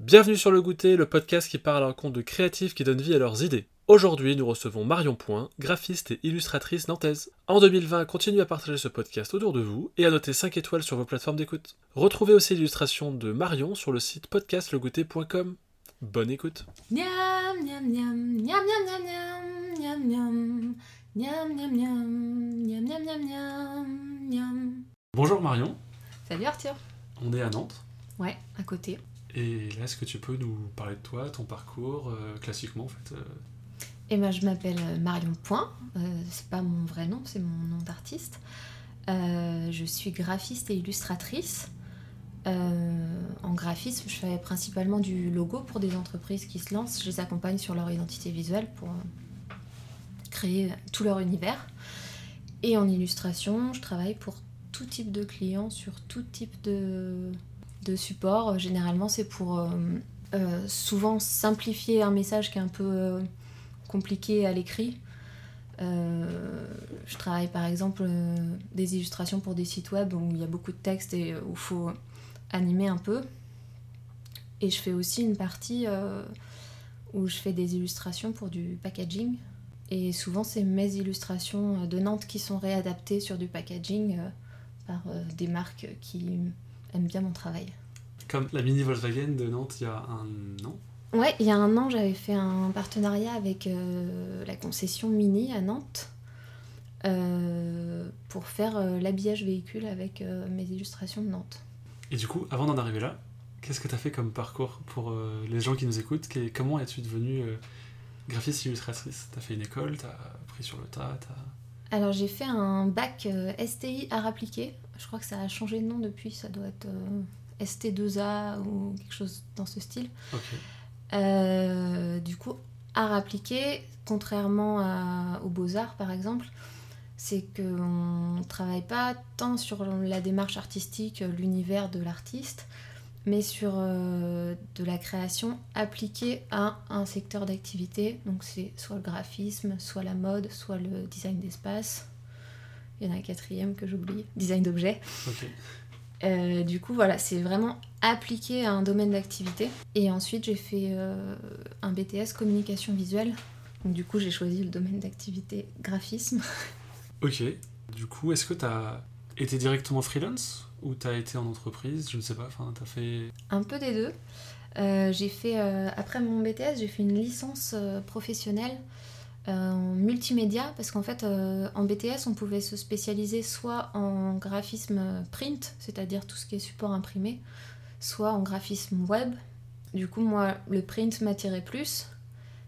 Bienvenue sur Le Goûter, le podcast qui parle à un compte de créatifs qui donnent vie à leurs idées. Aujourd'hui, nous recevons Marion Point, graphiste et illustratrice nantaise. En 2020, continuez à partager ce podcast autour de vous et à noter 5 étoiles sur vos plateformes d'écoute. Retrouvez aussi l'illustration de Marion sur le site podcastlegouter.com. Bonne écoute. Miam, miam, miam, miam, miam, miam, miam, miam, miam, miam, miam, miam, miam, miam, miam, miam. Bonjour Marion, Salut Arthur. on est à Nantes. Ouais, à côté. Et là, est-ce que tu peux nous parler de toi, ton parcours, euh, classiquement en fait euh, Et moi, je m'appelle euh, Marion Point. Euh, c'est pas mon vrai nom, c'est mon nom d'artiste. Je suis graphiste et illustratrice. En graphisme, je fais principalement du logo pour des entreprises qui se lancent. Je les accompagne sur leur identité visuelle pour créer tout leur univers. Et en illustration, je travaille pour tout type de clients sur tout type de, de support. Généralement, c'est pour euh, euh, souvent simplifier un message qui est un peu euh, compliqué à l'écrit. Euh, je travaille par exemple euh, des illustrations pour des sites web où il y a beaucoup de texte et euh, où il faut animer un peu. Et je fais aussi une partie euh, où je fais des illustrations pour du packaging. Et souvent, c'est mes illustrations euh, de Nantes qui sont réadaptées sur du packaging euh, par euh, des marques qui aiment bien mon travail. Comme la mini Volkswagen de Nantes il y a un an. Ouais, il y a un an, j'avais fait un partenariat avec euh, la concession Mini à Nantes euh, pour faire euh, l'habillage véhicule avec mes illustrations de Nantes. Et du coup, avant d'en arriver là, qu'est-ce que tu as fait comme parcours pour les gens qui nous écoutent? Comment es-tu devenue graphiste illustratrice? T'as fait une école, t'as appris sur le tas. Alors j'ai fait un bac STI art appliqué. Je crois que ça a changé de nom depuis, ça doit être euh, ST2A ou quelque chose dans ce style. Euh, du coup, art appliqué, contrairement à- aux beaux-arts par exemple, c'est qu'on ne travaille pas tant sur la démarche artistique, l'univers de l'artiste, mais sur euh, de la création appliquée à un secteur d'activité. Donc c'est soit le graphisme, soit la mode, soit le design d'espace. Il y en a un quatrième que j'oublie, design d'objets. Ok. Euh, du coup, voilà, c'est vraiment appliqué à un domaine d'activité. Et ensuite, j'ai fait euh, un BTS communication visuelle. Donc, du coup, j'ai choisi le domaine d'activité graphisme. Ok. Du coup, est-ce que t'as été directement freelance ou t'as été en entreprise? Je ne sais pas. Enfin, t'as fait. Un peu des deux. Euh, j'ai fait, après mon BTS, j'ai fait une licence professionnelle euh, en multimédia parce qu'en fait, euh, en BTS, on pouvait se spécialiser soit en graphisme print, c'est-à-dire tout ce qui est support imprimé, soit en graphisme web. Du coup, moi, le print m'attirait plus,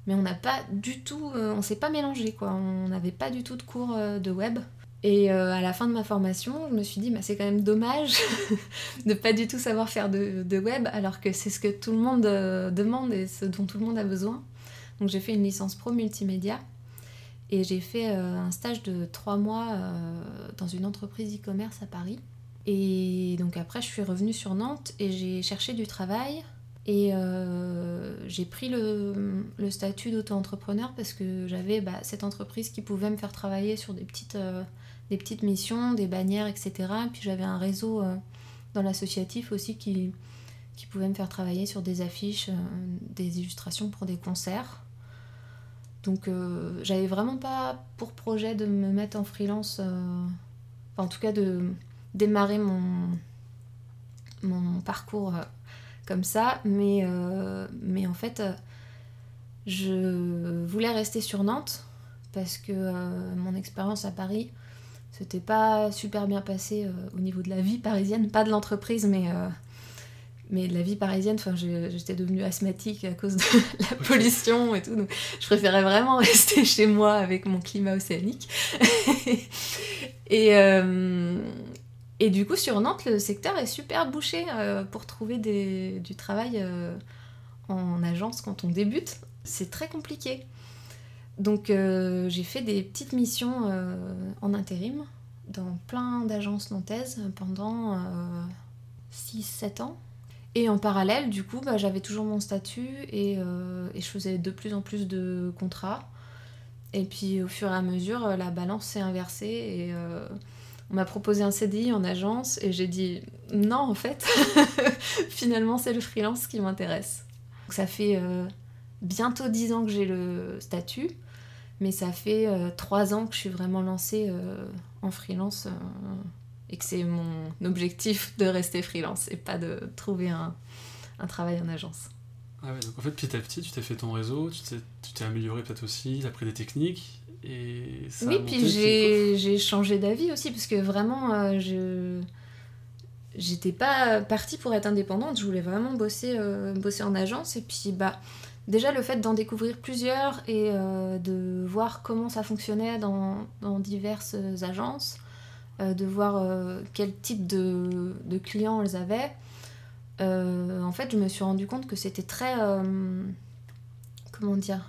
mais on n'a pas du tout, euh, on s'est pas mélangé quoi. On n'avait pas du tout de cours de web. Et à la fin de ma formation, je me suis dit, bah, c'est quand même dommage de pas du tout savoir faire de, web, alors que c'est ce que tout le monde demande et ce dont tout le monde a besoin. Donc j'ai fait une licence pro multimédia et j'ai fait euh, un stage de trois mois euh, dans une entreprise e-commerce à Paris. Et donc après, je suis revenue sur Nantes et j'ai cherché du travail. Et euh, j'ai pris le, statut d'auto-entrepreneur parce que j'avais bah, cette entreprise qui pouvait me faire travailler sur des petites, des petites missions, des bannières, etc. Et puis j'avais un réseau dans l'associatif aussi qui, pouvait me faire travailler sur des affiches, des illustrations pour des concerts. Donc euh, j'avais vraiment pas pour projet de me mettre en freelance, euh, enfin en tout cas de démarrer mon, parcours euh, comme ça, mais, mais en fait je voulais rester sur Nantes parce que mon expérience à Paris c'était pas super bien passé au niveau de la vie parisienne, pas de l'entreprise, mais, mais la vie parisienne. Enfin, j'étais devenue asthmatique à cause de la pollution et tout. Donc, je préférais vraiment rester chez moi avec mon climat océanique. et, euh, et du coup, sur Nantes, le secteur est super bouché euh, pour trouver des- du travail euh, en agence quand on débute. C'est très compliqué. Donc j'ai fait des petites missions en intérim dans plein d'agences nantaises pendant 6-7 ans. Et en parallèle, du coup, bah, j'avais toujours mon statut et, euh, et je faisais de plus en plus de contrats. Et puis au fur et à mesure, la balance s'est inversée et euh, On m'a proposé un CDI en agence et j'ai dit non, en fait, finalement, c'est le freelance qui m'intéresse. Ça fait euh, bientôt 10 ans que j'ai le statut, mais ça fait euh, 3 ans que je suis vraiment lancée euh, en freelance et que c'est mon objectif de rester freelance et pas de trouver un, un travail en agence. Ah ouais, donc en fait, petit à petit, tu t'es fait ton réseau, tu t'es, amélioré peut-être aussi, tu as appris des techniques, et ça Oui, puis j'ai changé d'avis aussi, parce que vraiment, euh, je j'étais pas partie pour être indépendante, je voulais vraiment bosser, euh, bosser en agence, et puis bah, déjà le fait d'en découvrir plusieurs et euh, de voir comment ça fonctionnait dans, dans diverses agences, de voir euh, quel type de, clients elles avaient, euh, en fait, je me suis rendu compte que c'était très. euh, comment dire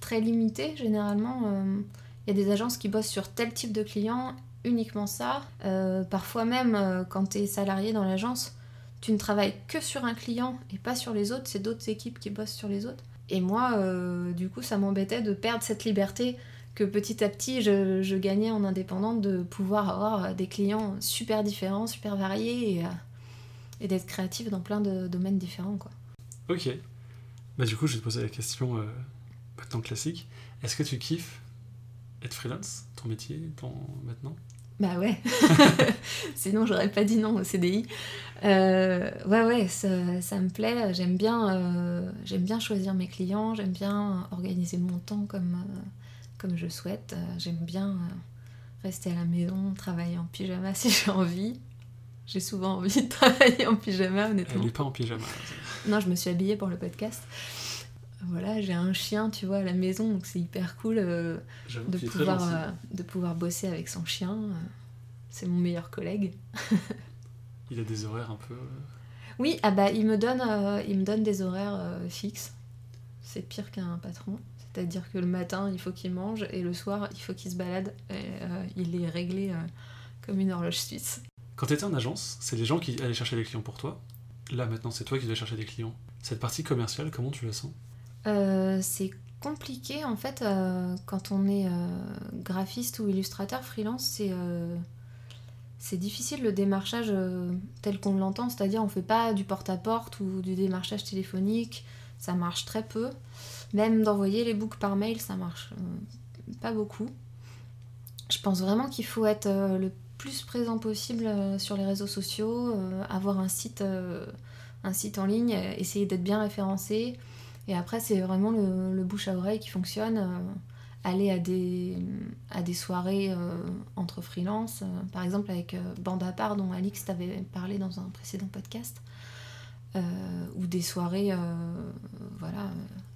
Très limité, généralement. euh, Il y a des agences qui bossent sur tel type de client, uniquement ça. Euh, parfois même, euh, quand tu es salarié dans l'agence, tu ne travailles que sur un client et pas sur les autres. C'est d'autres équipes qui bossent sur les autres. Et moi, euh, du coup, ça m'embêtait de perdre cette liberté que petit à petit je, je gagnais en indépendante de pouvoir avoir des clients super différents, super variés et, euh, et d'être créatif dans plein de domaines différents. Quoi. Ok. Bah du coup, je vais te poser la question euh, maintenant classique. Est-ce que tu kiffes être freelance, ton métier, ton maintenant? Bah ouais, sinon j'aurais pas dit non au CDI. Euh, ouais, ouais, ça, ça me plaît. J'aime bien, euh, j'aime bien choisir mes clients, j'aime bien organiser mon temps comme, euh, comme je souhaite. Euh, J'aime bien euh, rester à la maison, travailler en pyjama si j'ai envie. J'ai souvent envie de travailler en pyjama, honnêtement. Elle n'est pas en pyjama. Non, je me suis habillée pour le podcast. Voilà, j'ai un chien, tu vois, à la maison, donc c'est hyper cool euh, de, pouvoir, euh, de pouvoir bosser avec son chien. C'est mon meilleur collègue. Il a des horaires un peu... Oui, ah bah, il, me donne, euh, il me donne des horaires fixes. C'est pire qu'un patron. C'est-à-dire que le matin, il faut qu'il mange et le soir, il faut qu'il se balade. Et, euh, il est réglé euh, comme une horloge suisse. Quand tu étais en agence, c'est les gens qui allaient chercher des clients pour toi. Là, maintenant, c'est toi qui dois chercher des clients. Cette partie commerciale, comment tu la sens? Euh, c'est compliqué en fait quand on est graphiste ou illustrateur freelance c'est c'est difficile le démarchage euh, tel qu'on l'entend c'est-à-dire on fait pas du porte-à-porte ou du démarchage téléphonique ça marche très peu même d'envoyer les books par mail ça marche euh, pas beaucoup je pense vraiment qu'il faut être euh, le plus présent possible euh, sur les réseaux sociaux avoir un site en ligne essayer d'être bien référencé et après, c'est vraiment le, bouche à oreille qui fonctionne. aller à des, soirées entre freelance, par exemple avec à part, dont Alix t'avait parlé dans un précédent podcast, ou des soirées voilà,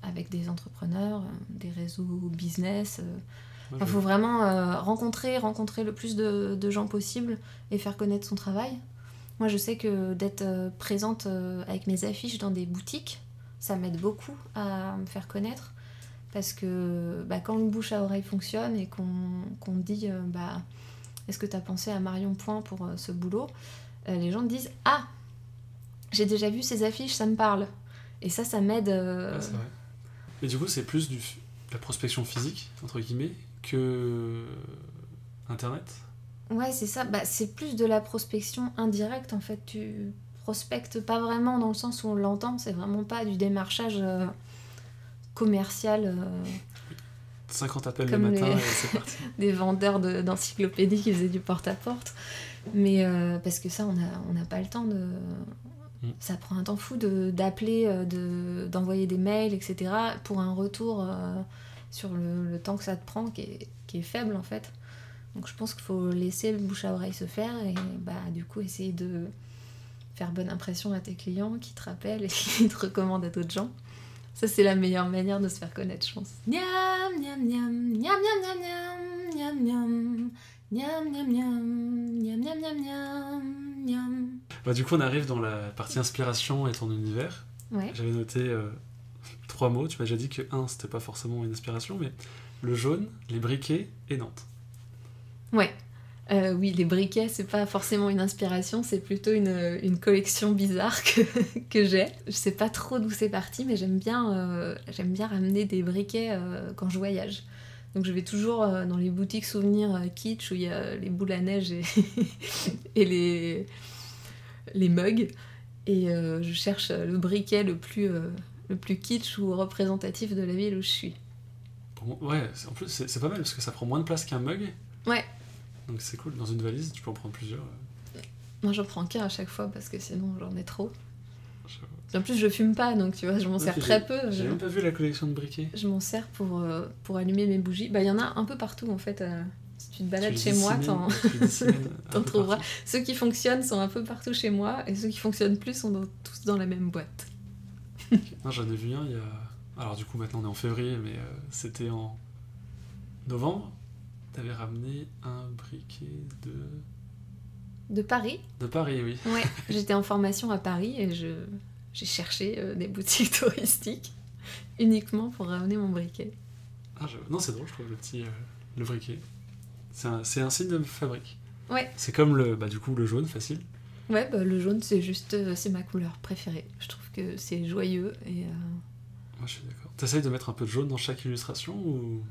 avec des entrepreneurs, euh, des réseaux business. euh. Il faut vraiment euh, rencontrer, rencontrer le plus de, de gens possible et faire connaître son travail. Moi, je sais que d'être présente avec mes affiches dans des boutiques, ça m'aide beaucoup à me faire connaître. Parce que bah, quand le bouche à oreille fonctionne et qu'on dit bah, est-ce que tu as pensé à Marion Point pour ce boulot? Les gens disent Ah, j'ai déjà vu ces affiches, ça me parle. Et ça, ça m'aide. euh, Ah. Mais du coup, c'est plus du, de la prospection physique, entre guillemets, que Internet? Ouais, c'est ça. Bah, c'est plus de la prospection indirecte en fait. Tu prospectes pas vraiment dans le sens où on l'entend. C'est vraiment pas du démarchage euh, commercial euh, 50 appels Comme le matin les- et c'est parti. des vendeurs de- d'encyclopédies qui faisaient du porte-à-porte. Mais euh, parce que ça, on n'a on n'a pas le temps de. Mm. Ça prend un temps fou d'appeler, euh, de- d'envoyer des mails, etc. pour un retour euh, sur le, le temps que ça te prend qui est, qui est faible en fait. Donc je pense qu'il faut laisser le bouche à oreille se faire et bah, du coup essayer de faire bonne impression à tes clients qui te rappellent et qui te recommandent à d'autres gens. Ça, c'est la meilleure manière de se faire connaître, je pense. Miam, miam, miam, miam, miam, miam. Bah, du coup, on arrive dans la partie inspiration et ton univers. Ouais. J'avais noté euh, trois mots. Tu m'as déjà dit que un, c'était pas forcément une inspiration, mais le jaune, les briquets et Nantes. Ouais. Euh, oui, les briquets, c'est pas forcément une inspiration, c'est plutôt une, une collection bizarre que, que j'ai. Je sais pas trop d'où c'est parti, mais j'aime bien, euh, j'aime bien ramener des briquets euh, quand je voyage. Donc je vais toujours euh, dans les boutiques souvenirs euh, kitsch où il y a les boules à neige et, et les, les mugs. Et euh, je cherche le briquet le plus, euh, le plus kitsch ou représentatif de la ville où je suis. Ouais, en plus, c'est c'est pas mal parce que ça prend moins de place qu'un mug. Ouais. Donc c'est cool. Dans une valise, tu peux en prendre plusieurs. Moi j'en prends qu'un à chaque fois parce que sinon j'en ai trop. En plus je fume pas donc tu vois, je m'en sers très peu. J'ai même pas vu la collection de briquets. je m'en sers pour, euh, pour allumer mes bougies. Bah il y en a un peu partout en fait. euh, si tu te balades chez moi, t'en... trouveras. Ceux qui fonctionnent sont un peu partout chez moi et ceux qui fonctionnent plus sont dans- tous dans la même boîte. Non, j'en ai vu un il y a. Alors, du coup, maintenant on est en février, mais euh, c'était en novembre. T'avais ramené un briquet de. De Paris? De Paris, oui. Ouais, j'étais en formation à Paris et je, j'ai cherché euh, des boutiques touristiques uniquement pour ramener mon briquet. Ah, je- Non, c'est drôle, je trouve, le petit. euh, le briquet. C'est un, c'est un signe de fabrique. Ouais. C'est comme le. Bah, du coup, le jaune, facile. Ouais, bah, le jaune c'est juste, euh, c'est ma couleur préférée. Je trouve que c'est joyeux et Moi, je suis d'accord. T'essayes de mettre un peu de jaune dans chaque illustration ou?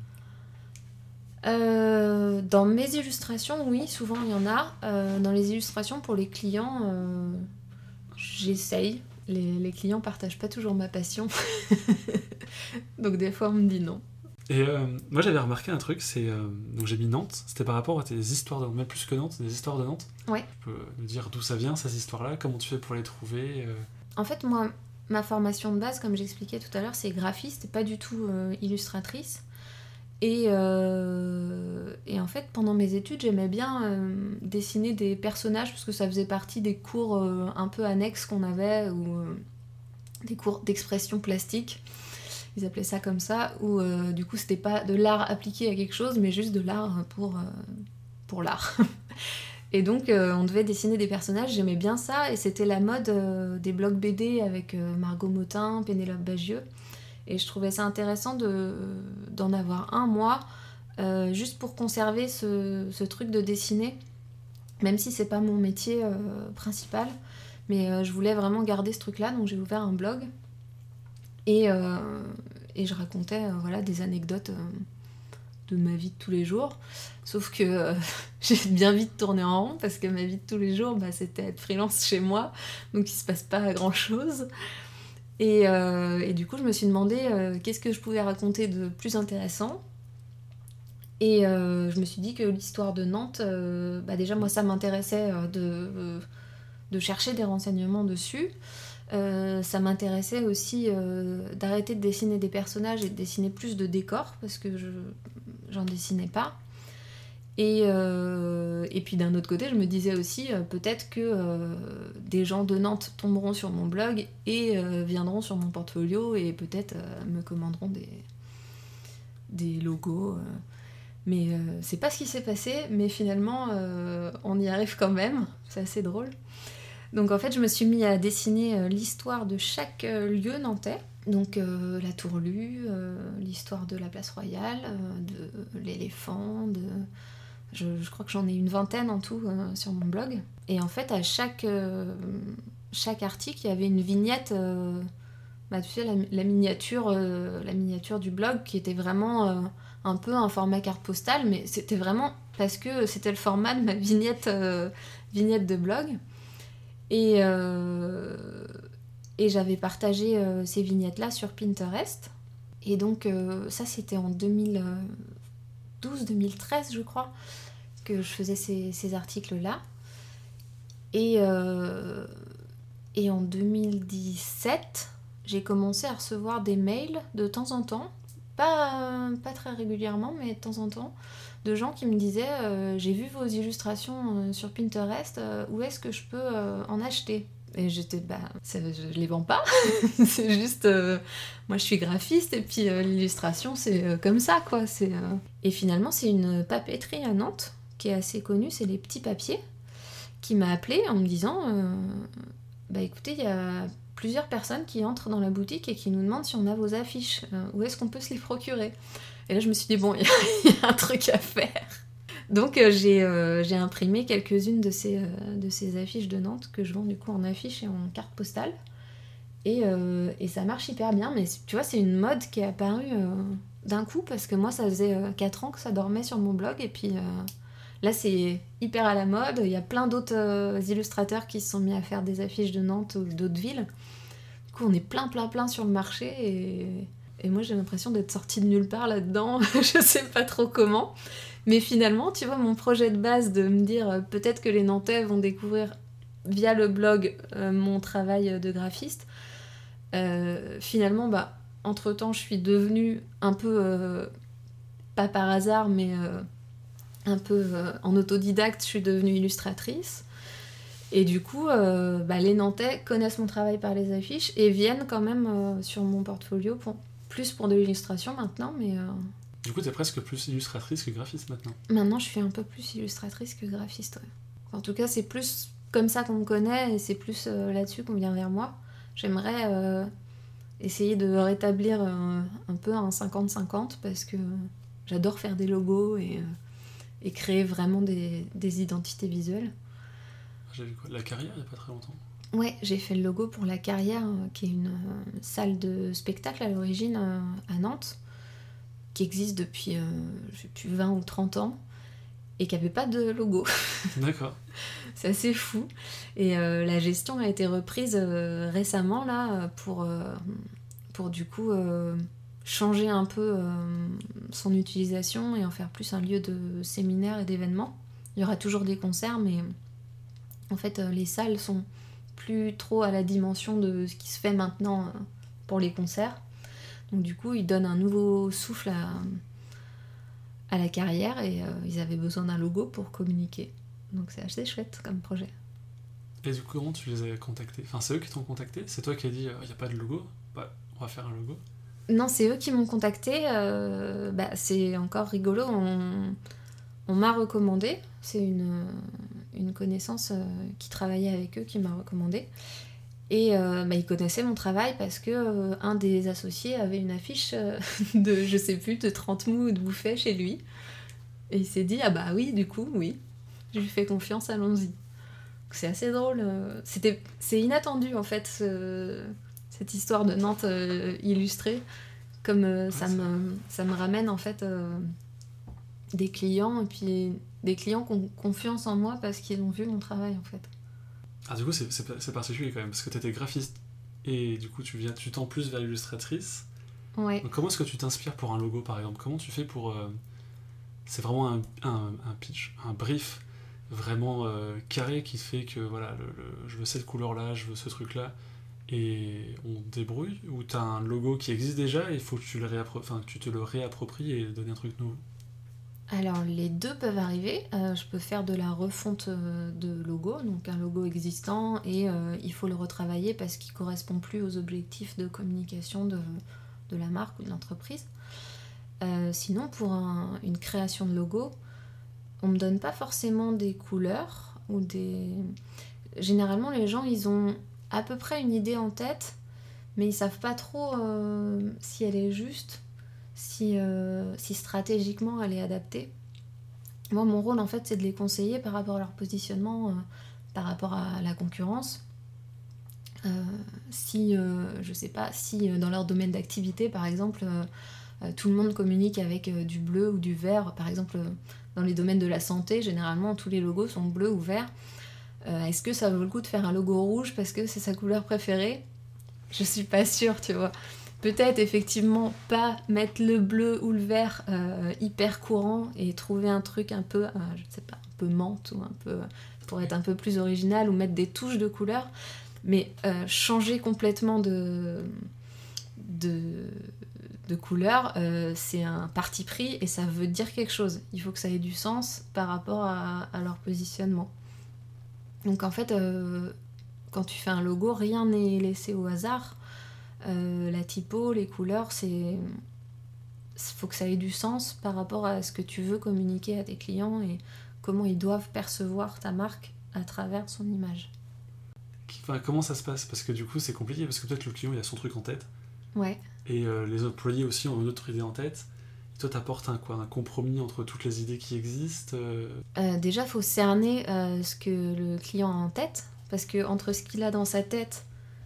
Euh, dans mes illustrations, oui, souvent il y en a. Euh, dans les illustrations pour les clients, euh, j'essaye. Les, les clients partagent pas toujours ma passion. Donc des fois on me dit non. Et euh, moi j'avais remarqué un truc, c'est euh, donc j'ai mis Nantes, c'était par rapport à tes histoires de même plus que Nantes, des histoires de Nantes. Ouais. Tu peux nous dire d'où ça vient ces histoires-là, comment tu fais pour les trouver. euh, En fait, moi, ma formation de base, comme j'expliquais tout à l'heure, c'est graphiste pas du tout illustratrice. Et, euh, et en fait, pendant mes études, j'aimais bien euh, dessiner des personnages parce que ça faisait partie des cours euh, un peu annexes qu'on avait ou des cours d'expression plastique. Ils appelaient ça comme ça, où du coup, c'était pas de l'art appliqué à quelque chose, mais juste de l'art pour, pour l'art. Et donc, on devait dessiner des personnages, j'aimais bien ça, et c'était la mode des blogs BD avec Margot Motin, Pénélope Bagieux. Et je trouvais ça intéressant de, d'en avoir un, moi, euh, juste pour conserver ce, truc de dessiner, même si c'est pas mon métier euh, principal. Mais euh, je voulais vraiment garder ce truc-là, donc j'ai ouvert un blog. Et, je racontais voilà, des anecdotes de ma vie de tous les jours. Sauf que j'ai bien vite tourné en rond parce que ma vie de tous les jours, bah, c'était être freelance chez moi, donc il se passe pas grand chose. Et, euh, et du coup, je me suis demandé euh, qu'est-ce que je pouvais raconter de plus intéressant. Et euh, je me suis dit que l'histoire de Nantes, bah déjà moi ça m'intéressait de, chercher des renseignements dessus. Ça m'intéressait aussi d'arrêter de dessiner des personnages et de dessiner plus de décors parce que je j'en dessinais pas. Et, euh, et puis d'un autre côté, je me disais aussi euh, peut-être que euh, des gens de Nantes tomberont sur mon blog et viendront sur mon portfolio et peut-être me commanderont des, des logos. Mais c'est pas ce qui s'est passé, mais finalement on y arrive quand même. C'est assez drôle. Donc en fait, je me suis mis à dessiner l'histoire de chaque lieu nantais. Donc la Tourlue, l'histoire de la place royale, de l'éléphant, de... Je, crois que j'en ai une vingtaine en tout euh, sur mon blog. Et en fait, à chaque, euh, article, il y avait une vignette, euh, bah, tu sais, la, miniature, la miniature du blog qui était vraiment un peu un format carte postale, mais c'était vraiment parce que c'était le format de ma vignette, de blog. Et, j'avais partagé ces vignettes-là sur Pinterest. Et donc, ça, c'était en 2012-2013, je crois, que je faisais ces, articles-là. Et, euh, et en 2017, j'ai commencé à recevoir des mails de temps en temps, pas, pas très régulièrement, mais de temps en temps, de gens qui me disaient euh, J'ai vu vos illustrations euh, sur Pinterest, où est-ce que je peux en acheter? Et j'étais Bah, je les vends pas, c'est juste. moi, je suis graphiste, et puis l'illustration, c'est comme ça, quoi. C'est. Et finalement, c'est une papeterie à Nantes qui est assez connue, c'est les petits papiers, qui m'a appelé en me disant euh, Bah écoutez, il y a plusieurs personnes qui entrent dans la boutique et qui nous demandent si on a vos affiches, euh, où est-ce qu'on peut se les procurer? Et là, je me suis dit Bon, il y, a- un truc à faire. Donc euh, j'ai imprimé quelques-unes de ces, de ces affiches de Nantes que je vends du coup en affiches et en carte postale. Et, et ça marche hyper bien, mais tu vois, c'est une mode qui est apparue d'un coup parce que moi, ça faisait 4 ans que ça dormait sur mon blog et puis là, c'est hyper à la mode. Il y a plein d'autres illustrateurs qui se sont mis à faire des affiches de Nantes ou d'autres villes. Du coup, on est plein, plein, plein sur le marché et, moi, j'ai l'impression d'être sortie de nulle part là-dedans. je sais pas trop comment. Mais finalement, tu vois, mon projet de base de me dire peut-être que les Nantais vont découvrir via le blog euh, mon travail de graphiste. Euh, finalement, bah, entre-temps, je suis devenue un peu, euh, pas par hasard, mais un peu en autodidacte, je suis devenue illustratrice. Et du coup, bah, les Nantais connaissent mon travail par les affiches et viennent quand même sur mon portfolio, pour, plus pour de l'illustration maintenant, mais... Du coup, tu es presque plus illustratrice que graphiste maintenant. Maintenant, je suis un peu plus illustratrice que graphiste, En tout cas, c'est plus comme ça qu'on me connaît et c'est plus euh, là-dessus qu'on vient vers moi. J'aimerais euh, essayer de rétablir euh, un peu un 50-50 parce que j'adore faire des logos et, et créer vraiment des, des identités visuelles. J'ai vu quoi? La carrière il n'y a pas très longtemps Ouais, j'ai fait le logo pour La Carrière, qui est une salle de spectacle à l'origine à Nantes, qui existe depuis, je sais plus, 20 ou 30 ans et qui avait pas de logo. D'accord. c'est assez fou. Et euh, la gestion a été reprise euh, récemment là pour, euh, pour du coup changer un peu son utilisation et en faire plus un lieu de séminaire et d'événements. Il y aura toujours des concerts, mais en fait les salles sont plus trop à la dimension de ce qui se fait maintenant pour les concerts. Donc du coup, ils donnent un nouveau souffle à la carrière et euh, ils avaient besoin d'un logo pour communiquer. Donc c'est assez chouette comme projet. Et du coup, comment tu les as contactés? Enfin, c'est eux qui t'ont contacté? C'est toi qui as dit, il euh, n'y a pas de logo? Bah, On va faire un logo Non, c'est eux qui m'ont contacté. Euh, bah, c'est encore rigolo. On, m'a recommandé. C'est une, connaissance qui travaillait avec eux qui m'a recommandé. Et euh, bah, il connaissait mon travail parce que euh, un des associés avait une affiche euh, de, je sais plus, de 30 mous de bouffet chez lui. Et il s'est dit, ah bah oui, du coup, oui, je lui fais confiance, allons-y. C'est assez drôle. C'était, c'est inattendu en fait, cette histoire de Nantes illustrée. Comme ça, me, ça me ramène en fait des clients et puis des clients qui ont confiance en moi parce qu'ils ont vu mon travail en fait. Ah, du coup, c'est particulier quand même, parce que tu étais graphiste et du coup, tu viens, tu tends plus vers l'illustratrice. Ouais. comment est-ce que tu t'inspires pour un logo, par exemple? Comment tu fais pour. Euh, c'est vraiment un, un, un, pitch, un brief vraiment euh, carré qui fait que voilà, le, je veux cette couleur-là, je veux ce truc-là, et on débrouille Ou tu as un logo qui existe déjà et il faut que tu, le enfin, tu te le réappropries et donner un truc nouveau alors les deux peuvent arriver. Euh, je peux faire de la refonte euh, de logo, donc un logo existant, et euh, il faut le retravailler parce qu'il ne correspond plus aux objectifs de communication de, la marque ou de l'entreprise. sinon, pour une création de logo, on ne me donne pas forcément des couleurs ou des. Généralement, les gens, ils ont à peu près une idée en tête, mais ils savent pas trop si elle est juste si, euh, si stratégiquement elle est adaptée. Moi, mon rôle, en fait, c'est de les conseiller par rapport à leur positionnement, euh, par rapport à la concurrence. Euh, si, je sais pas, si dans leur domaine d'activité, par exemple, tout le monde communique avec du bleu ou du vert, par exemple, dans les domaines de la santé, généralement, tous les logos sont bleus ou verts. Est-ce que ça vaut le coup de faire un logo rouge parce que c'est sa couleur préférée? Je suis pas sûre, tu vois peut-être effectivement pas mettre le bleu ou le vert euh, hyper courant et trouver un truc un peu, euh, je sais pas, un peu menthe ou un peu pour être un peu plus original ou mettre des touches de couleur, mais euh, changer complètement de couleur, c'est un parti pris et ça veut dire quelque chose. Il faut que ça ait du sens par rapport à leur positionnement. Donc en fait, quand tu fais un logo, rien n'est laissé au hasard. Euh, la typo, les couleurs, c'est faut que ça ait du sens par rapport à ce que tu veux communiquer à tes clients et comment ils doivent percevoir ta marque à travers son image. Enfin, comment ça se passe? Parce que du coup, c'est compliqué parce que peut-être le client il a son truc en tête. Ouais. Et euh, les employés aussi ont une autre idée en tête. Toi, t'apportes un quoi Un compromis entre toutes les idées qui existent euh? Déjà, il faut cerner ce que le client a en tête parce que entre ce qu'il a dans sa tête,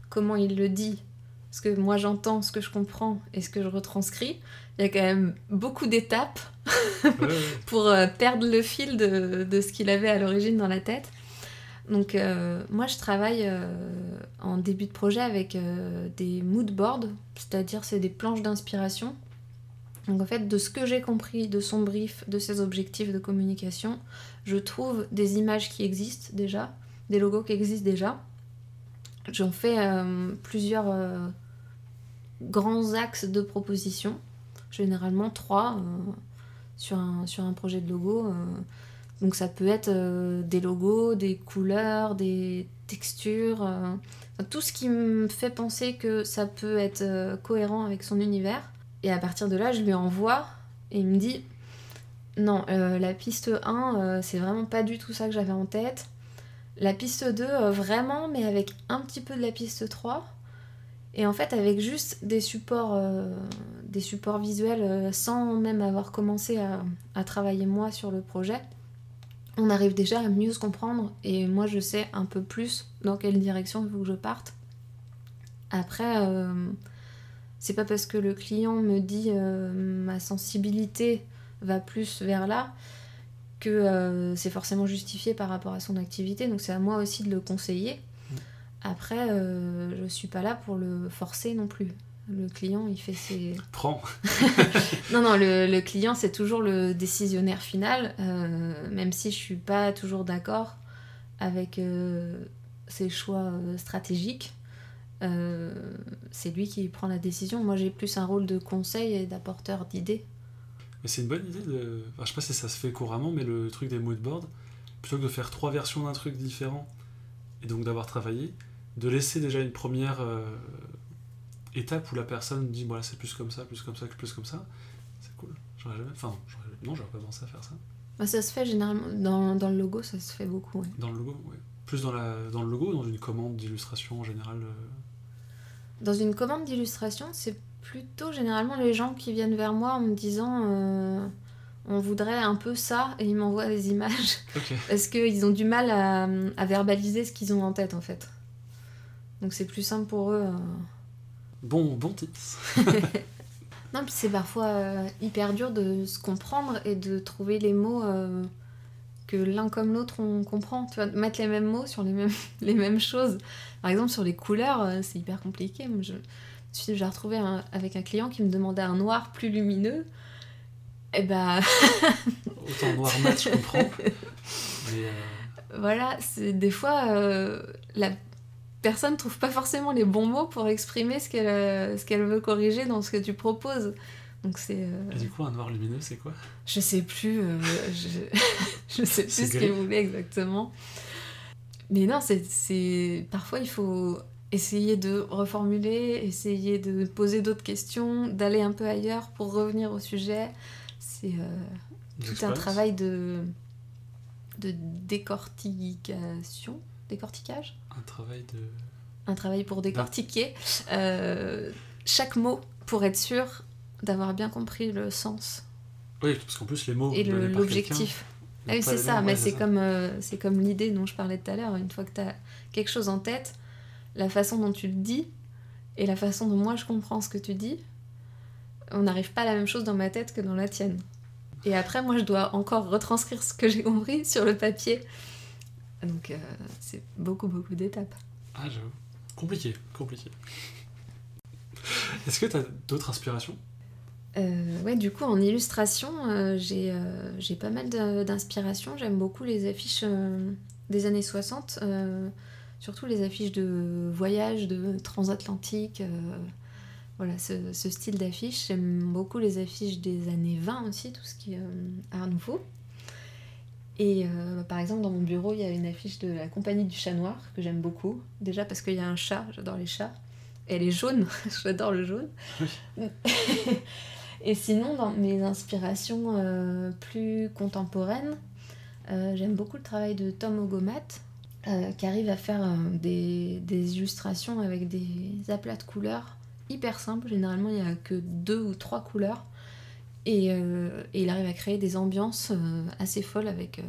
comment il le dit parce que moi j'entends ce que je comprends et ce que je retranscris, il y a quand même beaucoup d'étapes pour euh, perdre le fil de, de ce qu'il avait à l'origine dans la tête. Donc euh, moi je travaille euh, en début de projet avec des mood boards, c'est-à-dire c'est des planches d'inspiration. Donc en fait de ce que j'ai compris de son brief, de ses objectifs de communication, je trouve des images qui existent déjà, des logos qui existent déjà. J'en fais plusieurs grands axes de propositions, généralement trois euh, sur, un, projet de logo. Euh. donc ça peut être euh, des logos, des couleurs, des textures, tout ce qui me fait penser que ça peut être cohérent avec son univers. Et à partir de là, je lui envoie et il me dit non, la piste 1, c'est vraiment pas du tout ça que j'avais en tête. La piste 2, vraiment, mais avec un petit peu de la piste 3. Et en fait, avec juste des supports, euh, des supports visuels, euh, sans même avoir commencé à, travailler moi sur le projet, on arrive déjà à mieux se comprendre. Et moi, je sais un peu plus dans quelle direction il faut que je parte. Après, euh, c'est pas parce que le client me dit ma sensibilité va plus vers là que c'est forcément justifié par rapport à son activité. Donc c'est à moi aussi de le conseiller. Après, euh, je suis pas là pour le forcer non plus. Le client, il fait ses. Prends Non, non, le, client, c'est toujours le décisionnaire final, euh, même si je suis pas toujours d'accord avec euh, ses choix stratégiques. C'est lui qui prend la décision. Moi, j'ai plus un rôle de conseil et d'apporteur d'idées. Mais c'est une bonne idée de. Enfin, je sais pas si ça se fait couramment, mais le truc des moodboards, plutôt que de faire trois versions d'un truc différent et donc d'avoir travaillé, de laisser déjà une première euh, étape où la personne dit voilà c'est plus comme ça, plus comme ça, plus comme ça, c'est cool. J'aurais jamais. Enfin, non, j'aurais pas pensé à faire ça. Bah, ça se fait généralement dans, dans, le logo, ça se fait beaucoup. Dans le logo, oui. Plus dans, la, dans le logo dans une commande d'illustration en général euh Dans une commande d'illustration, c'est plutôt généralement les gens qui viennent vers moi en me disant euh, on voudrait un peu ça et ils m'envoient des images. Parce qu'ils ont du mal à, à verbaliser ce qu'ils ont en tête en fait. Donc c'est plus simple pour eux. Euh. Bon, bon tips. non, puis c'est parfois euh, hyper dur de se comprendre et de trouver les mots que l'un comme l'autre on comprend. Tu vois, mettre les mêmes mots sur les mêmes, les mêmes choses. Par exemple, sur les couleurs, c'est hyper compliqué. Je, j'ai retrouvé avec un client qui me demandait un noir plus lumineux. Et eh bah. Autant noir mat, je comprends. Voilà, c'est des fois la personne trouve pas forcément les bons mots pour exprimer ce qu'elle euh, ce qu'elle veut corriger dans ce que tu proposes. Donc c'est. Euh, Et du coup, un noir lumineux, c'est quoi? Je sais plus. Euh, je... je sais plus ce qu'elle voulait exactement. Mais non, c'est parfois il faut essayer de reformuler, essayer de poser d'autres questions, d'aller un peu ailleurs pour revenir au sujet. C'est tout un travail de de décortication, décortiquage un travail de... Un travail pour décortiquer euh, chaque mot pour être sûr d'avoir bien compris le sens. Oui, parce qu'en plus les mots... Et l'objectif. Ah oui, c'est ça, mais c'est comme, euh, c'est comme l'idée dont je parlais tout à l'heure. Une fois que tu as quelque chose en tête, la façon dont tu le dis et la façon dont moi je comprends ce que tu dis, on n'arrive pas à la même chose dans ma tête que dans la tienne. Et après, moi, je dois encore retranscrire ce que j'ai compris sur le papier. Donc euh, c'est beaucoup, beaucoup d'étapes. Ah, j'avoue. Compliqué, compliqué. Est-ce que tu as d'autres inspirations? Euh, ouais, du coup, en illustration, euh, j'ai pas mal d'inspiration. J'aime beaucoup les affiches des années 60, surtout les affiches de voyage, de transatlantique. voilà, ce, ce style d'affiche. J'aime beaucoup les affiches des années 20 aussi, tout ce qui est art nouveau. Et euh, par exemple, dans mon bureau, il y a une affiche de la compagnie du chat noir que j'aime beaucoup. Déjà parce qu'il y a un chat, j'adore les chats. Elle est jaune, j'adore le jaune. et sinon, dans mes inspirations euh, plus contemporaines, euh, j'aime beaucoup le travail de Tom Ogomat, qui arrive à faire des, illustrations avec des aplats de couleurs hyper simples. Généralement, il n'y a que deux ou trois couleurs euh, et, il arrive à créer des ambiances euh, assez folles avec euh,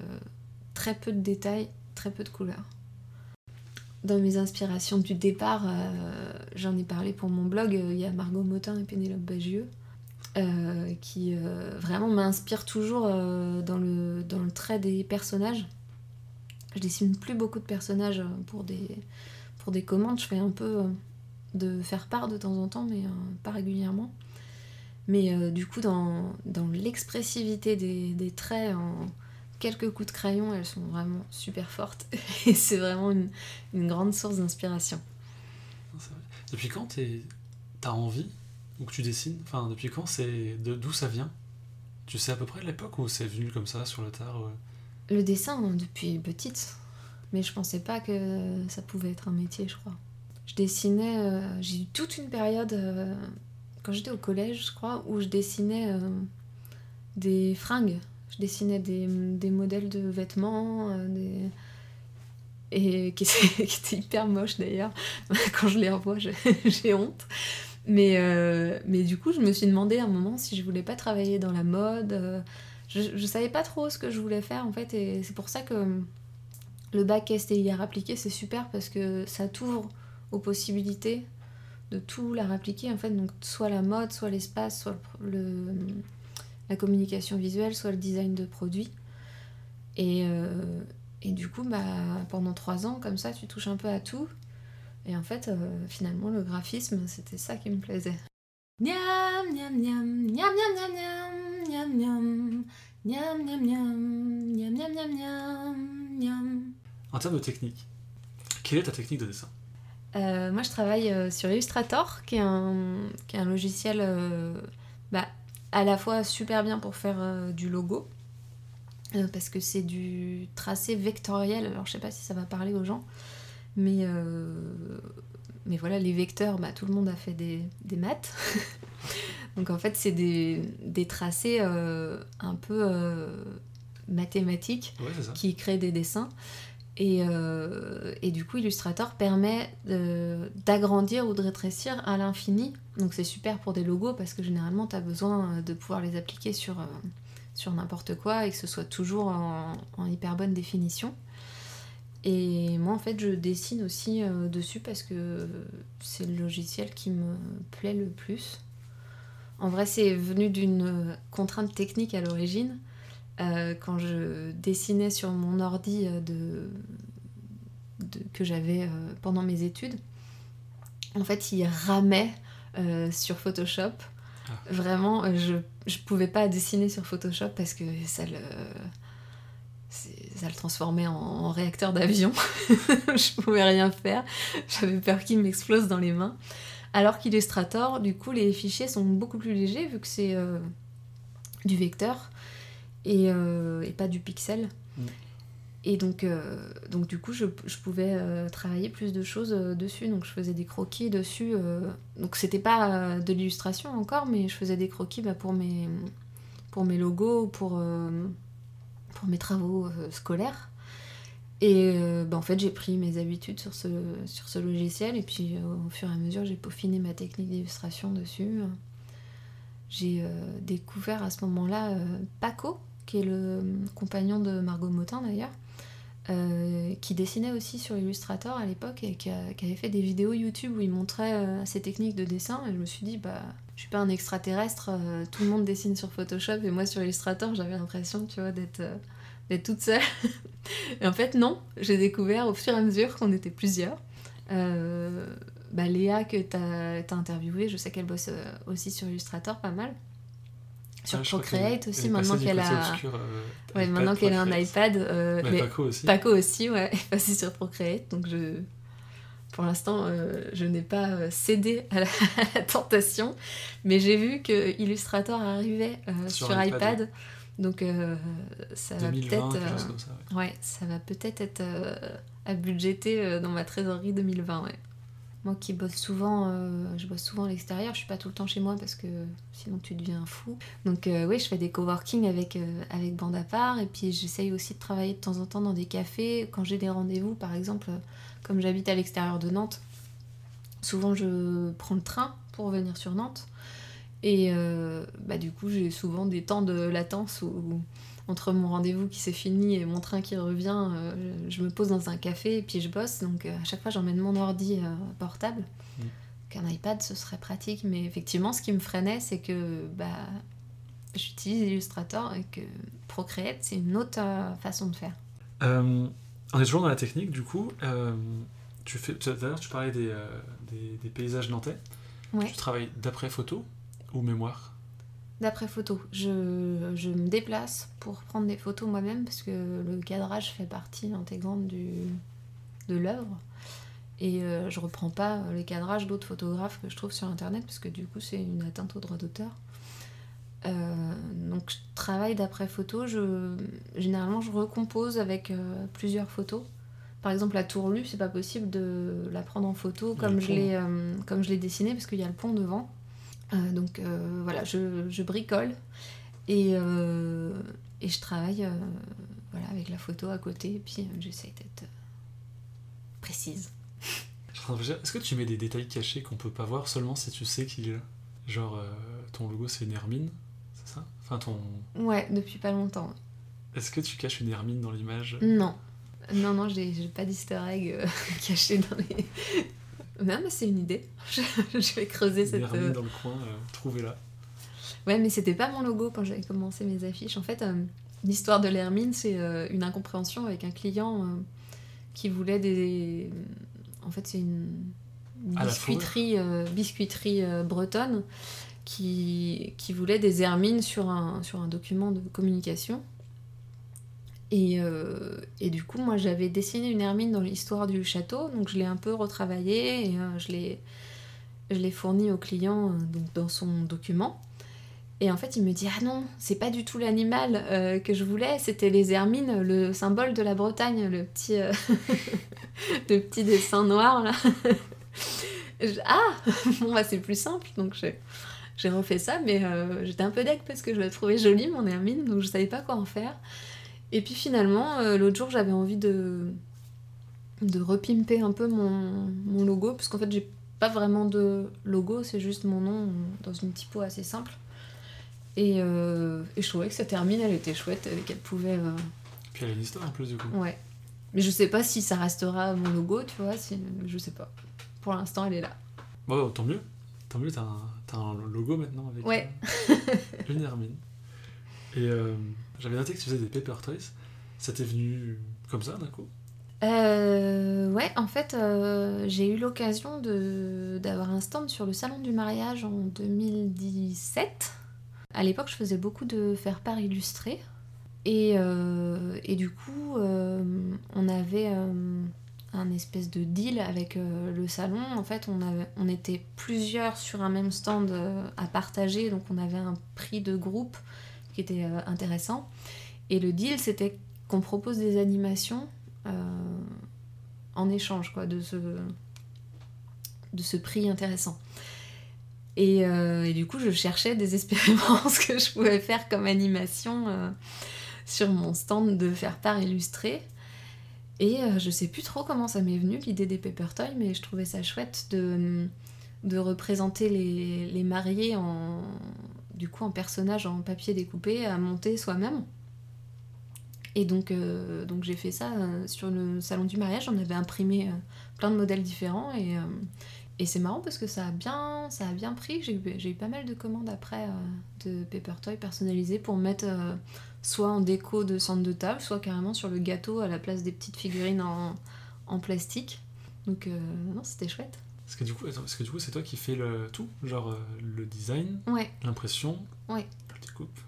très peu de détails, très peu de couleurs. dans mes inspirations du départ, euh, j'en ai parlé pour mon blog, il y a Margot Motin et Pénélope Bagieux, euh, qui euh, vraiment m'inspirent toujours dans, le, dans le trait des personnages. Je dessine plus beaucoup de personnages pour des, pour des commandes, je fais un peu de faire part de temps en temps, mais pas régulièrement. Mais du coup, dans, dans l'expressivité des, des traits en quelques coups de crayon, elles sont vraiment super fortes. Et c'est vraiment une, grande source d'inspiration. Depuis quand t'as envie ou que tu dessines Enfin, depuis quand c'est d'où ça vient? Tu sais à peu près l'époque où c'est venu comme ça sur le tard Le dessin hein, depuis petite, mais je pensais pas que ça pouvait être un métier, je crois. Je dessinais, euh, j'ai eu toute une période euh, quand j'étais au collège, je crois, où je dessinais euh, des fringues je dessinais des, des modèles de vêtements, euh, des... et qui étaient, hyper moches d'ailleurs. Quand je les revois, j'ai honte. Mais, euh, mais du coup, je me suis demandé à un moment si je voulais pas travailler dans la mode. Euh, je, je savais pas trop ce que je voulais faire en fait, et c'est pour ça que le bac STIR appliqué, c'est super parce que ça t'ouvre aux possibilités de tout la réappliquer en fait, donc soit la mode, soit l'espace, soit la communication visuelle, soit le design de produits. Et, euh, et du coup, bah, pendant trois ans, comme ça, tu touches un peu à tout. Et en fait, euh, finalement, le graphisme, c'était ça qui me plaisait. Niam, niam, niam, niam, niam, niam, niam, niam, niam, niam, niam, niam, niam, niam, niam, niam. En termes de technique, quelle est ta technique de dessin euh, Moi, je travaille sur Illustrator, qui est un, qui est un logiciel bah, à la fois super bien pour faire euh, du logo, euh, parce que c'est du tracé vectoriel, alors je sais pas si ça va parler aux gens, mais, euh, mais voilà, les vecteurs, bah, tout le monde a fait des, des maths. Donc en fait, c'est des, des, tracés un peu mathématiques qui créent des dessins. Et, euh, et, du coup, Illustrator permet d'agrandir ou de rétrécir à l'infini. Donc c'est super pour des logos parce que généralement, tu as besoin euh, de pouvoir les appliquer sur, euh, sur n'importe quoi et que ce soit toujours en, hyper bonne définition. Et moi, en fait, je dessine aussi dessus parce que c'est le logiciel qui me plaît le plus. En vrai, c'est venu d'une contrainte technique à l'origine. Euh, quand je dessinais sur mon ordi euh, de, que j'avais euh, pendant mes études, en fait, il ramait sur Photoshop. Ah. Vraiment, je ne pouvais pas dessiner sur Photoshop parce que ça le, ça le transformait en, réacteur d'avion. je pouvais rien faire. J'avais peur qu'il m'explose dans les mains. Alors qu'Illustrator, du coup, les fichiers sont beaucoup plus légers vu que c'est du vecteur et, euh, et pas du pixel. Mm. Et donc, euh, donc du coup, je, je pouvais euh, travailler plus de choses dessus. Donc je faisais des croquis dessus. donc c'était pas de l'illustration encore, mais je faisais des croquis bah, pour, mes, pour mes logos, pour, pour mes travaux scolaires. Et bah, en fait, j'ai pris mes habitudes sur ce, sur ce logiciel. Et puis au fur et à mesure, j'ai peaufiné ma technique d'illustration dessus. J'ai découvert à ce moment-là Paco, qui est le compagnon de Margot Motin d'ailleurs, euh, qui dessinait aussi sur Illustrator à l'époque et qui, avait fait des vidéos YouTube où il montrait euh, ses techniques de dessin. Et je me suis dit, bah, je suis pas un extraterrestre, euh, tout le monde dessine sur Photoshop et moi sur Illustrator, j'avais l'impression, tu vois, d'être d'être toute seule. et en fait, non, j'ai découvert au fur et à mesure qu'on était plusieurs. bah, Léa, que tu as, interviewée, je sais qu'elle bosse aussi sur Illustrator pas mal sur Procreate aussi maintenant qu'elle a euh, ouais, maintenant qu'elle a un iPad euh, mais Paco aussi Paco aussi ouais est passé sur Procreate donc je pour l'instant euh, je n'ai pas cédé à la, tentation mais j'ai vu que Illustrator arrivait sur, iPad, donc ça va peut-être ouais. ouais. ça va peut-être être, à budgéter dans ma trésorerie 2020 ouais moi qui bosse souvent, euh, je bosse souvent à l'extérieur, je suis pas tout le temps chez moi parce que sinon tu deviens fou. Donc euh, oui, je fais des coworking avec, euh, avec bande à part et puis j'essaye aussi de travailler de temps en temps dans des cafés. Quand j'ai des rendez-vous, par exemple, comme j'habite à l'extérieur de Nantes, souvent je prends le train pour venir sur Nantes. Et bah, du coup, j'ai souvent des temps de latence où, entre mon rendez-vous qui s'est fini et mon train qui revient, je me pose dans un café et puis je bosse. Donc à chaque fois, j'emmène mon ordi portable. Mm. Qu'un iPad, ce serait pratique. Mais effectivement, ce qui me freinait, c'est que bah, j'utilise Illustrator et que Procreate, c'est une autre façon de faire. On est toujours dans la technique, du coup. tu fais, d'ailleurs, tu parlais des, des, des paysages nantais. Tu travailles d'après photo ou mémoire? D'après photo. Je, je, me déplace pour prendre des photos moi-même parce que le cadrage fait partie intégrante du, de l'œuvre. Et euh, je reprends pas les cadrages d'autres photographes que je trouve sur internet parce que du coup c'est une atteinte au droit d'auteur. Euh, donc je travaille d'après photo. Je, généralement je recompose avec euh, plusieurs photos. Par exemple, la tourlue, c'est pas possible de la prendre en photo comme je, l'ai, euh, comme je l'ai dessinée parce qu'il y a le pont devant. Euh, donc euh, voilà, je, je, bricole et, et je travaille voilà, avec la photo à côté et puis j'essaie d'être précise. Est-ce que tu mets des détails cachés qu'on peut pas voir seulement si tu sais qu'il est là? Genre, ton logo c'est une hermine, Enfin, ton... Ouais, depuis pas longtemps. Est-ce que tu caches une hermine dans l'image? Non. Non, non, j'ai pas d'easter egg euh, caché dans les. Non, mais c'est une idée. je, vais creuser cette. Euh... dans le coin, euh, trouvez-la. Ouais, mais c'était pas mon logo quand j'avais commencé mes affiches. En fait, euh, l'histoire de l'hermine, c'est une incompréhension avec un client qui voulait des. En fait, c'est une biscuiterie, biscuiterie bretonne qui, voulait des hermines sur un, sur un document de communication. Euh, et, du coup, moi, j'avais dessiné une hermine dans l'histoire du château, donc je l'ai un peu retravaillé et euh, je l'ai fourni au client euh, donc dans son document. Et en fait, il me dit Ah non, c'est pas du tout l'animal que je voulais, c'était les hermines, le symbole de la Bretagne, le petit, le petit dessin noir là. ah Bon, bah, c'est plus simple, donc j'ai refait ça, mais j'étais un peu deck parce que je la trouvais jolie, mon hermine, donc je savais pas quoi en faire. Et puis finalement, euh, l'autre jour, j'avais envie de, de repimper un peu mon, mon logo, parce qu'en fait, j'ai pas vraiment de logo, c'est juste mon nom dans une typo assez simple. Et, euh, et je trouvais que cette hermine, elle était chouette, qu'elle pouvait. Euh, Puis elle a une histoire en plus, du coup. Ouais. Mais je sais pas si ça restera mon logo, tu vois, si... je sais pas. Pour l'instant, elle est là. Bon, tant mieux. Tant mieux, t'as un, un, logo maintenant avec ouais. une hermine. Et j'avais noté que tu faisais des paper toys. Ça t'est venu comme ça d'un coup? Euh, ouais, en fait, euh, j'ai eu l'occasion d'avoir un stand sur le salon du mariage en 2017. À l'époque, je faisais beaucoup de faire-part illustré. Et, euh, et, du coup, euh, on avait un espèce de deal avec le salon. En fait, on, était plusieurs sur un même stand à partager, donc on avait un prix de groupe qui était euh, intéressant. Et le deal, c'était qu'on propose des animations euh, en échange quoi, de, ce, prix intéressant. Et, euh, et, du coup, je cherchais désespérément ce que je pouvais faire comme animation sur mon stand de faire part illustré. Et je sais plus trop comment ça m'est venu, l'idée des paper toys, mais je trouvais ça chouette de, représenter les, mariés en, du coup un personnage en papier découpé à monter soi-même. Et donc, euh, donc j'ai fait ça euh, sur le salon du mariage. On avait imprimé euh, plein de modèles différents et, c'est marrant parce que ça a bien, ça a bien pris. J'ai eu pas mal de commandes après de paper toy personnalisés pour mettre soit en déco de centre de table, soit carrément sur le gâteau à la place des petites figurines en, en plastique. Donc non, c'était chouette. Parce que du coup, parce que du coup, c'est toi qui fais le tout, genre euh, le design, l'impression, ouais. le découpe.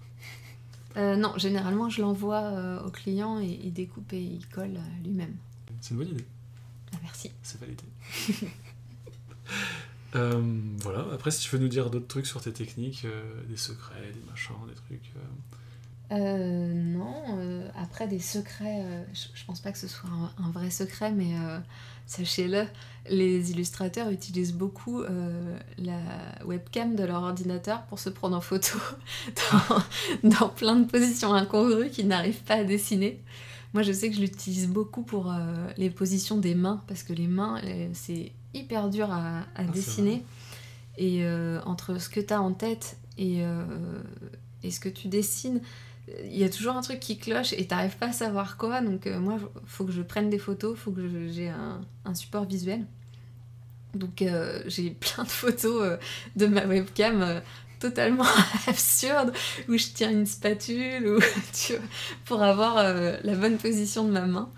Euh, non, généralement, je l'envoie euh, au client et il découpe et il colle lui-même. C'est une bonne idée. Ah, merci. C'est validé. voilà. Après, si tu veux nous dire d'autres trucs sur tes techniques, des secrets, des machins, des trucs. Non. après, des secrets, je, pense pas que ce soit un vrai secret, mais sachez-le, les illustrateurs utilisent beaucoup euh, la webcam de leur ordinateur pour se prendre en photo dans, plein de positions incongrues qu'ils n'arrivent pas à dessiner. Moi, je sais que je l'utilise beaucoup pour euh, les positions des mains, parce que les mains, euh, c'est hyper dur à, ah, dessiner. Et entre ce que tu as en tête et, et, ce que tu dessines, il y a toujours un truc qui cloche et t'arrives pas à savoir quoi. Donc euh, moi, faut que je prenne des photos, faut que j'ai un, un support visuel. Donc euh, j'ai plein de photos euh, de ma webcam euh, totalement absurdes où je tiens une spatule ou tu vois, pour avoir la bonne position de ma main.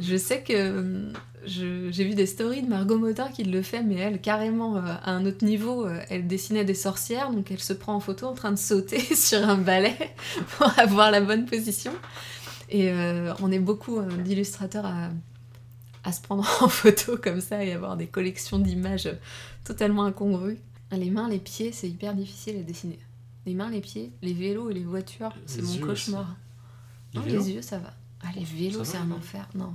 Je sais que je- j'ai vu des stories de Margot Motin qui le fait, mais elle, carrément, euh, à un autre niveau, euh, elle dessinait des sorcières, donc elle se prend en photo en train de sauter sur un balai pour avoir la bonne position. Et euh, on est beaucoup d'illustrateurs à, à se prendre en photo comme ça et avoir des collections d'images totalement incongrues. Les mains, les pieds, c'est hyper difficile à dessiner. Les mains, les pieds, les vélos et les voitures, c'est mon cauchemar. Les Non, vélos les yeux, ça va. Ah, les vélos, c'est un enfer. Non.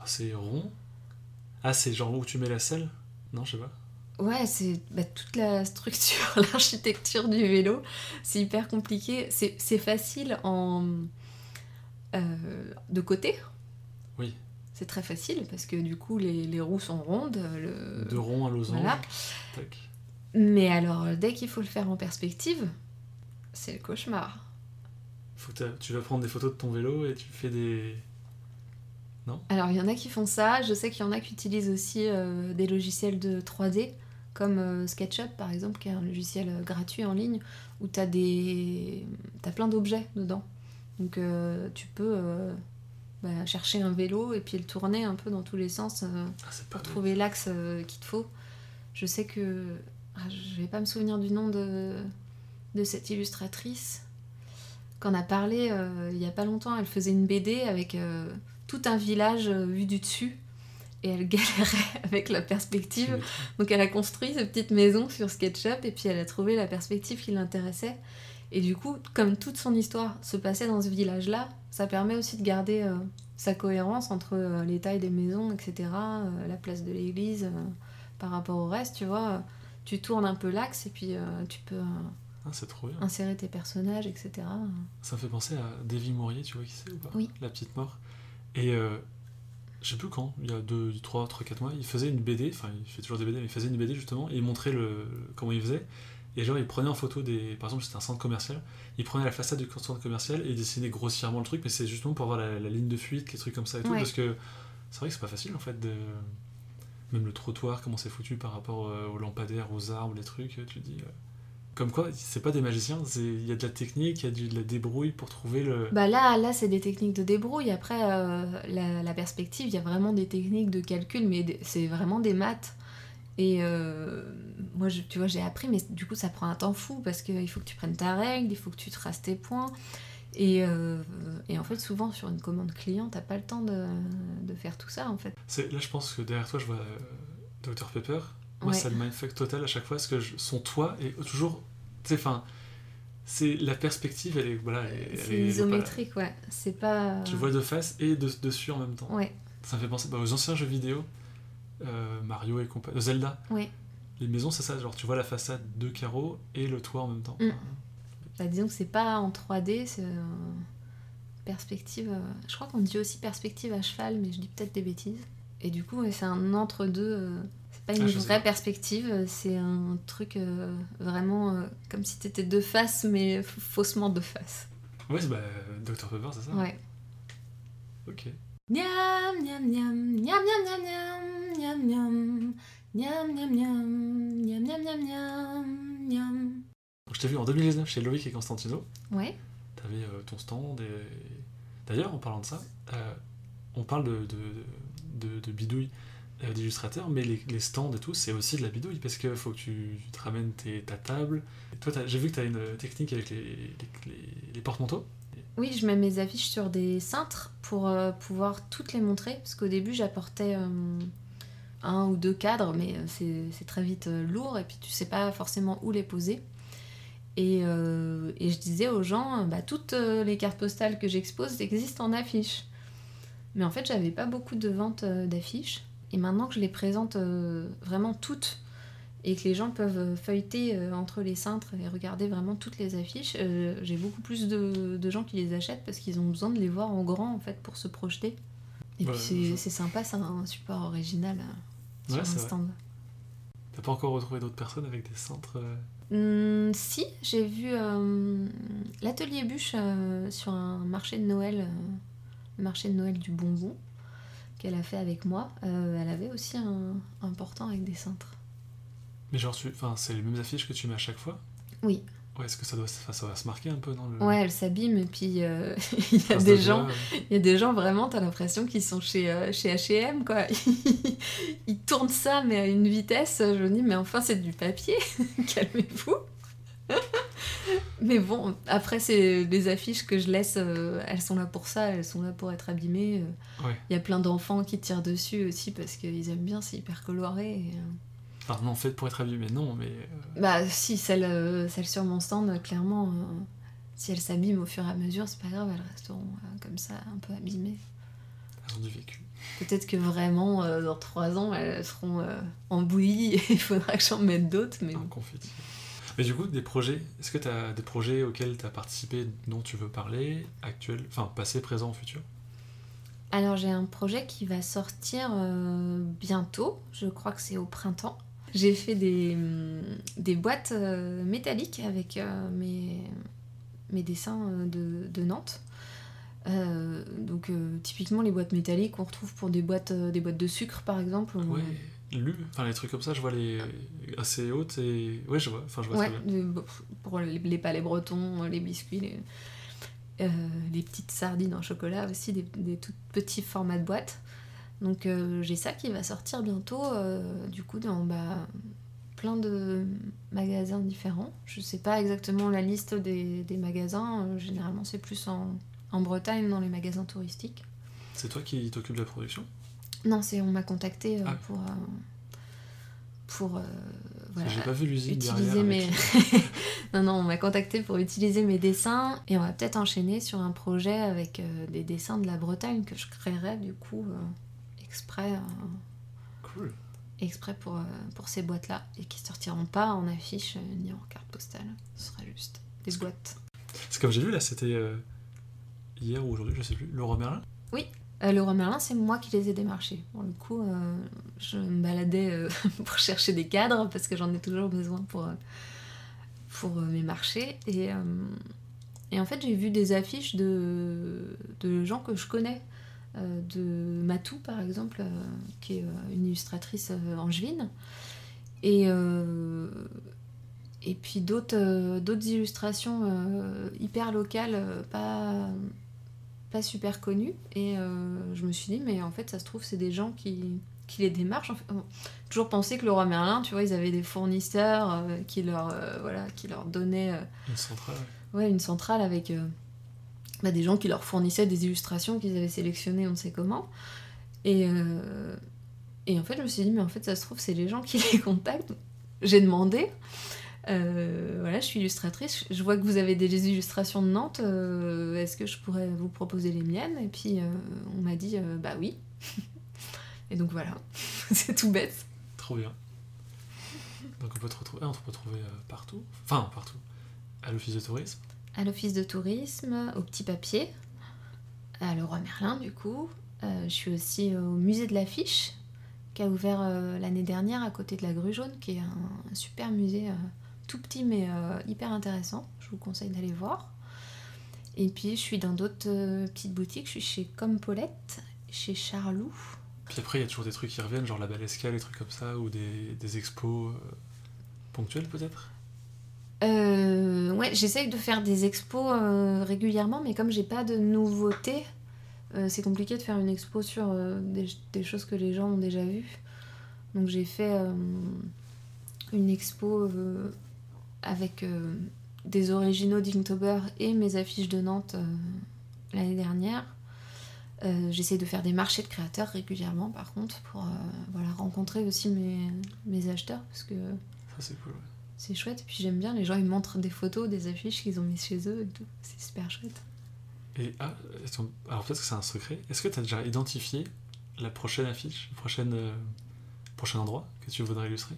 Ah, c'est rond. Ah, c'est genre où tu mets la selle? Non, je sais pas. Ouais, c'est bah, toute la structure, l'architecture du vélo. C'est hyper compliqué. C'est facile en euh, de côté? Oui. C'est très facile parce que du coup les, les roues sont rondes. Le... De rond à losange. voilà. Tac. Mais alors dès qu'il faut le faire en perspective, c'est le cauchemar. Faut que tu vas prendre des photos de ton vélo et tu fais des. Alors il y en a qui font ça. Je sais qu'il y en a qui utilisent aussi euh, des logiciels de 3D comme euh, SketchUp par exemple, qui est un logiciel euh, gratuit en ligne où tu as des t'as plein d'objets dedans. Donc euh, tu peux bah, chercher un vélo et puis le tourner un peu dans tous les sens Ah, pour trouver l'axe qu'il te faut. Je sais que ah, je vais pas me souvenir du nom de, de cette illustratrice qu'on a parlé euh, il y a pas longtemps. Elle faisait une BD avec euh, tout un village euh, vu du dessus et elle galérait avec la perspective. Donc elle a construit cette petite maison sur SketchUp et puis elle a trouvé la perspective qui l'intéressait. Et du coup, comme toute son histoire se passait dans ce village-là, ça permet aussi de garder euh, sa cohérence entre euh, les tailles des maisons, etc., euh, la place de l'église par rapport au reste, tu vois. Tu tournes un peu l'axe et puis tu peux Ah, trop insérer tes personnages, etc. Ça me fait penser à Davy Mourier, tu vois qui c'est ou pas? Oui. La petite mort. Et euh, je sais plus quand, il y a 2, 3, 3, 4 mois, il faisait une BD, enfin il fait toujours des BD, mais il faisait une BD justement, et il montrait le, comment il faisait. Et genre, il prenait en photo des. Par exemple, c'était un centre commercial, il prenait la façade du centre commercial et il dessinait grossièrement le truc, mais c'est justement pour avoir la, la ligne de fuite, les trucs comme ça et tout, Ouais. parce que c'est vrai que c'est pas facile en fait de. Même le trottoir, comment c'est foutu par rapport euh, aux lampadaires, aux arbres, les trucs, tu te dis. Comme quoi, c'est pas des magiciens, il y a de la technique, il y a du- de la débrouille pour trouver le. Bah là, là c'est des techniques de débrouille. Après, euh, la, la perspective, il y a vraiment des techniques de calcul, mais c'est vraiment des maths. Et euh, moi, je- tu vois, j'ai appris, mais du coup, ça prend un temps fou parce qu'il faut que tu prennes ta règle, il faut que tu traces tes points. Et, euh, et en fait, souvent, sur une commande client, t'as pas le temps de, de faire tout ça, en fait. Là, je pense que derrière toi, je vois Dr Pepper. Moi, Ouais. c'est le mindfuck total à chaque fois, parce que je- son toit est toujours. Tu sais, enfin. C'est la perspective, elle est. Voilà, C'est isométrique, ouais. C'est pas... Tu vois de face et de, dessus en même temps. Ouais, Ça me fait penser bah, aux anciens jeux vidéo, euh, Mario et compagnie, Zelda. ouais. Les maisons, c'est ça, genre tu vois la façade de carreaux et le toit en même temps. Mm. Bah, disons que c'est pas en 3D, c'est euh, perspective. euh, Je crois qu'on dit aussi perspective à cheval, mais je dis peut-être des bêtises. Et du coup, c'est un entre-deux. euh, pas une Ah, vraie perspective, euh, c'est un truc euh, vraiment euh, comme si t'étais de face, mais faussement de face. Ouais, c'est bah, Dr Pepper, c'est ça Ouais. Ok. Miam, miam, miam, miam, miam, miam, miam, miam, miam, miam, miam, miam, miam, miam, miam. Donc, je t'ai vu en 2019 chez Loïc et Constantino. Ouais. T'avais euh, ton stand et... D'ailleurs, en parlant de ça, euh, on parle de, de, de, de bidouille euh, d'illustrateurs, mais les, stands et tout, c'est aussi de la bidouille, parce qu'il faut que tu, te ramènes ta table. Toi, j'ai vu que tu as une technique avec les, les, porte-manteaux. Oui, je mets mes affiches sur des cintres pour euh, pouvoir toutes les montrer. Parce qu'au début, j'apportais euh, un ou deux cadres, mais euh, c'est très vite euh, lourd et puis tu sais pas forcément où les poser. Et, euh, je disais aux gens, euh, bah, toutes euh, les cartes postales que j'expose existent en affiches. Mais en fait, j'avais pas beaucoup de ventes euh, d'affiches. Et maintenant que je les présente euh, vraiment toutes et que les gens peuvent feuilleter euh, entre les cintres et regarder vraiment toutes les affiches, euh, j'ai beaucoup plus de, de gens qui les achètent parce qu'ils ont besoin de les voir en grand en fait pour se projeter. Et Ouais, puis c'est sympa, c'est un support original Ouais, sur un stand. T'as pas encore retrouvé d'autres personnes avec des cintres Hmm, si, j'ai vu l'atelier bûche sur un marché de Noël, le marché de Noël du bonbon, qu'elle a fait avec moi. Euh, elle avait aussi un, un portant avec des cintres. Mais genre, tu... enfin, c'est les mêmes affiches que tu mets à chaque fois Oui. Ouais, est-ce que ça doit, enfin, ça va se marquer un peu dans le. Ouais, elle s'abîme et puis euh, il y a des de gens, doigts, il y a des gens vraiment, t'as l'impression qu'ils sont chez, euh, chez H&M quoi. Ils tournent ça mais à une vitesse, je me dis mais enfin c'est du papier, calmez-vous. Mais bon, après c'est des affiches que je laisse, euh, elles sont là pour ça, elles sont là pour être abîmées. euh. Ouais. Il y a plein d'enfants qui tirent dessus aussi parce qu'ils aiment bien, c'est hyper coloré. et, euh, Enfin, non, fait pour être abîmé, non, mais. euh, Bah si, celle, euh, celle sur mon stand, clairement, si elles s'abîment au fur et à mesure, c'est pas grave, elles resteront comme ça, un peu abîmées. elles ont du vécu. Peut-être que vraiment, dans trois ans, elles seront en bouillie et il faudra que j'en mette d'autres, mais En confetti. Mais du coup, des projets, est-ce que tu as des projets auxquels tu as participé dont tu veux parler, actuels, enfin passé, présent, futur? Alors j'ai un projet qui va sortir euh, bientôt, je crois que c'est au printemps. J'ai fait des, hum, des boîtes euh, métalliques avec euh, mes, mes dessins de, de Nantes. Donc typiquement les boîtes métalliques qu'on retrouve pour des boîtes, des boîtes de sucre par exemple. Lu, enfin les trucs comme ça, je vois les assez hautes et. Ouais, je vois, enfin je vois Ouais, très bien. de- pour les, les palais bretons, les biscuits, les, euh, les petites sardines en chocolat aussi, des, des tout petits formats de boîtes. Donc euh, j'ai ça qui va sortir bientôt, euh, du coup, dans bah, plein de magasins différents. Je sais pas exactement la liste des, des magasins, généralement c'est plus en, en Bretagne, dans les magasins touristiques. C'est toi qui t'occupes de la production? Non, c'est on m'a contacté euh, Ah. pour... euh, pour euh, voilà, J'ai pas vu l'usine derrière. utiliser avec- mes... non, non, on m'a contacté pour utiliser mes dessins et on va peut-être enchaîner sur un projet avec euh, des dessins de la Bretagne que je créerai du coup euh, exprès, euh, Cool. exprès pour, pour ces boîtes-là et qui sortiront pas en affiche ni en carte postale. Ce sera juste des boîtes. C'est comme j'ai vu là, c'était hier ou aujourd'hui, je sais plus, Laurent Merlin? Euh, le roi Merlin, c'est moi qui les ai démarchés. Pour le coup, euh, je me baladais euh, pour chercher des cadres parce que j'en ai toujours besoin pour, mes marchés. Et, en fait, j'ai vu des affiches de, gens que je connais. De Matou, par exemple, qui est une illustratrice angevine. Et, et puis d'autres illustrations hyper locales, pas pas super connues. Et euh, je me suis dit, mais en fait, ça se trouve, c'est des gens qui, qui les démarchent. En fait, bon, toujours pensé que le roi Merlin, tu vois, ils avaient des fournisseurs euh, qui, leur, euh, voilà, qui leur donnaient euh, Une centrale. ouais. une centrale avec bah, des gens qui leur fournissaient des illustrations qu'ils avaient sélectionnées, on ne sait comment. Et, et en fait, je me suis dit, mais en fait, ça se trouve, c'est les gens qui les contactent. J'ai demandé. Euh, voilà, je suis illustratrice. Je vois que vous avez des illustrations de Nantes. euh, Est-ce que je pourrais vous proposer les miennes? Et puis, euh, on m'a dit, bah oui. et donc voilà, c'est tout bête. Trop bien. Donc on peut te retrouver, on peut te retrouver partout. Enfin, partout. À l'office de tourisme. à l'office de tourisme, au petit papier, à Leroy Merlin du coup. Je suis aussi au musée de l'affiche, qui a ouvert l'année dernière à côté de la Grue Jaune, qui est un, un super musée tout petit mais euh, hyper intéressant. Je vous conseille d'aller voir. Et puis je suis dans d'autres euh, petites boutiques. Je suis chez Comme Paulette, chez Charlou. Puis après, il y a toujours des trucs qui reviennent, genre la belle escale, des trucs comme ça, ou des, des expos euh, ponctuels peut-être? Euh, ouais, j'essaye de faire des expos régulièrement, mais comme j'ai pas de nouveautés, c'est compliqué de faire une expo sur des, des choses que les gens ont déjà vues. Donc j'ai fait une expo euh, avec euh, des originaux d'Inktober et mes affiches de Nantes euh, l'année dernière. Euh, J'essaie de faire des marchés de créateurs régulièrement, par contre, pour voilà, rencontrer aussi mes, mes acheteurs, parce que c'est cool. ouais. c'est chouette. Et puis j'aime bien, les gens ils montrent des photos, des affiches qu'ils ont mis chez eux et tout. C'est super chouette. Et ah, alors peut-être que c'est un secret. Est-ce que tu as déjà identifié la prochaine affiche, le prochain, prochain endroit que tu voudrais illustrer?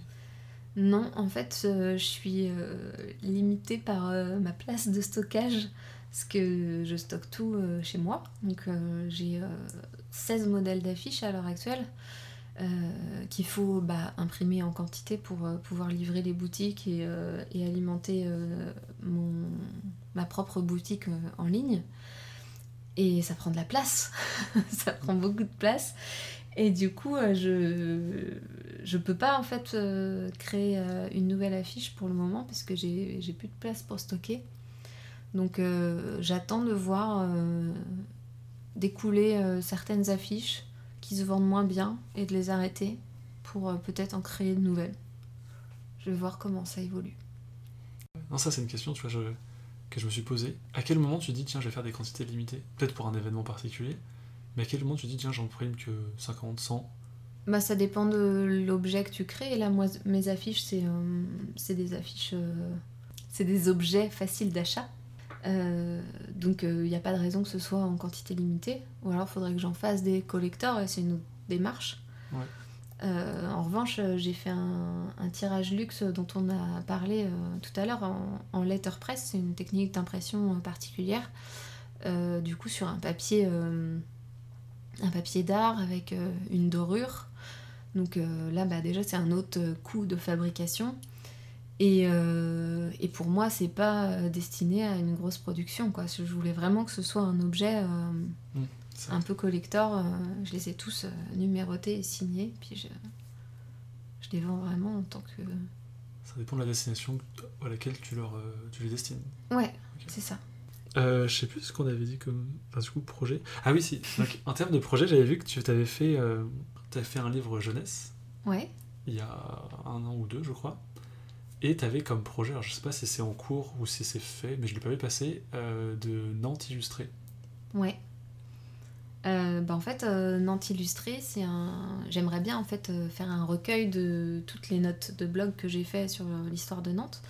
Non, en fait, euh, je suis euh, limitée par euh, ma place de stockage parce que je stocke tout chez moi. Donc j'ai euh, 16 modèles d'affiches à l'heure actuelle. qu'il faut bah, imprimer en quantité pour pouvoir livrer les boutiques et, alimenter ma propre boutique en ligne. Et ça prend de la place, ça prend beaucoup de place. Et du coup, je je peux pas en fait créer une nouvelle affiche pour le moment parce que j'ai plus de place pour stocker. Donc j'attends de voir découler euh, certaines affiches qui se vendent moins bien et de les arrêter pour euh, peut-être en créer de nouvelles. Je vais voir comment ça évolue. Non, ça c'est une question que je me suis posée. À quel moment tu dis tiens je vais faire des quantités limitées? Peut-être pour un événement particulier, mais à quel moment tu dis tiens j'en prime que 50, 100 bah, ça dépend de l'objet que tu crées. Là, moi, mes affiches, c'est euh, des affiches. c'est des objets faciles d'achat. Euh, donc il euh, n'y a pas de raison que ce soit en quantité limitée. Ou alors il faudrait que j'en fasse des collecteurs c'est une autre démarche. Euh, en revanche, j'ai fait un, tirage luxe dont on a parlé tout à l'heure en, letterpress. C'est une technique d'impression particulière. du coup, sur un papier, un papier d'art avec une dorure. Donc là, bah, déjà, c'est un autre coût de fabrication. Euh, et, pour moi, c'est pas euh, destiné à une grosse production. Quoi. Je voulais vraiment que ce soit un objet euh, mmh, un peu collector. je les ai tous numérotés et signés. Puis je, je, les vends vraiment en tant que. Ça dépend de la destination à laquelle tu, leur, tu les destines. Ouais, c'est ça. je sais plus ce qu'on avait dit comme enfin, du coup, projet. Ah oui, si. en termes de projet, j'avais vu que tu avais fait, avais fait un livre jeunesse. Ouais. Il y a un an ou deux, je crois. Et tu avais comme projet, alors je sais pas si c'est en cours ou si c'est fait, mais je l'ai pas vu passer, euh, de Nantes illustré. Ouais. Euh, bah en fait, euh, Nantes illustré, c'est un. J'aimerais bien en fait faire un recueil de toutes les notes de blog que j'ai fait sur l'histoire de Nantes,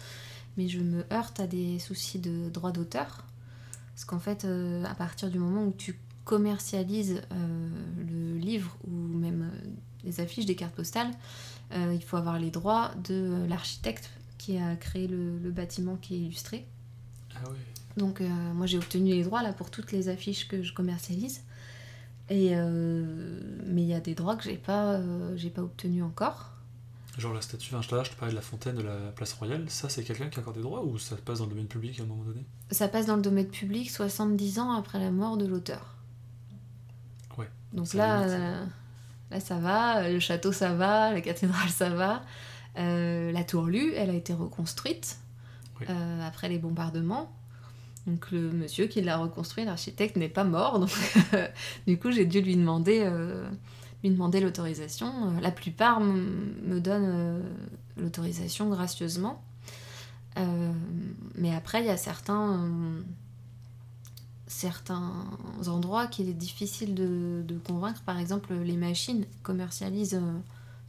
mais je me heurte à des soucis de droit d'auteur, parce qu'en fait, à partir du moment où tu commercialises le livre ou même les affiches, des cartes postales, il faut avoir les droits de l'architecte qui a créé le, bâtiment qui est illustré. Ah oui. Donc euh, moi j'ai obtenu les droits là pour toutes les affiches que je commercialise. Et euh, mais il y a des droits que j'ai pas euh, j'ai pas obtenus encore. Genre la statue, enfin, je te parlais de la fontaine de la place royale, ça c'est quelqu'un qui a encore des droits ou ça passe dans le domaine public à un moment donné? Ça passe dans le domaine public 70 ans après la mort de l'auteur. Donc là, là ça va, le château ça va, la cathédrale ça va. Euh, la tour Lu, elle a été reconstruite euh, après les bombardements. Donc le monsieur qui l'a reconstruit, l'architecte, n'est pas mort. Donc du coup, j'ai dû lui demander, euh, lui demander l'autorisation. La plupart me donnent l'autorisation gracieusement. mais après, il y a certains, certains endroits qu'il est difficile de, convaincre. Par exemple, les machines commercialisent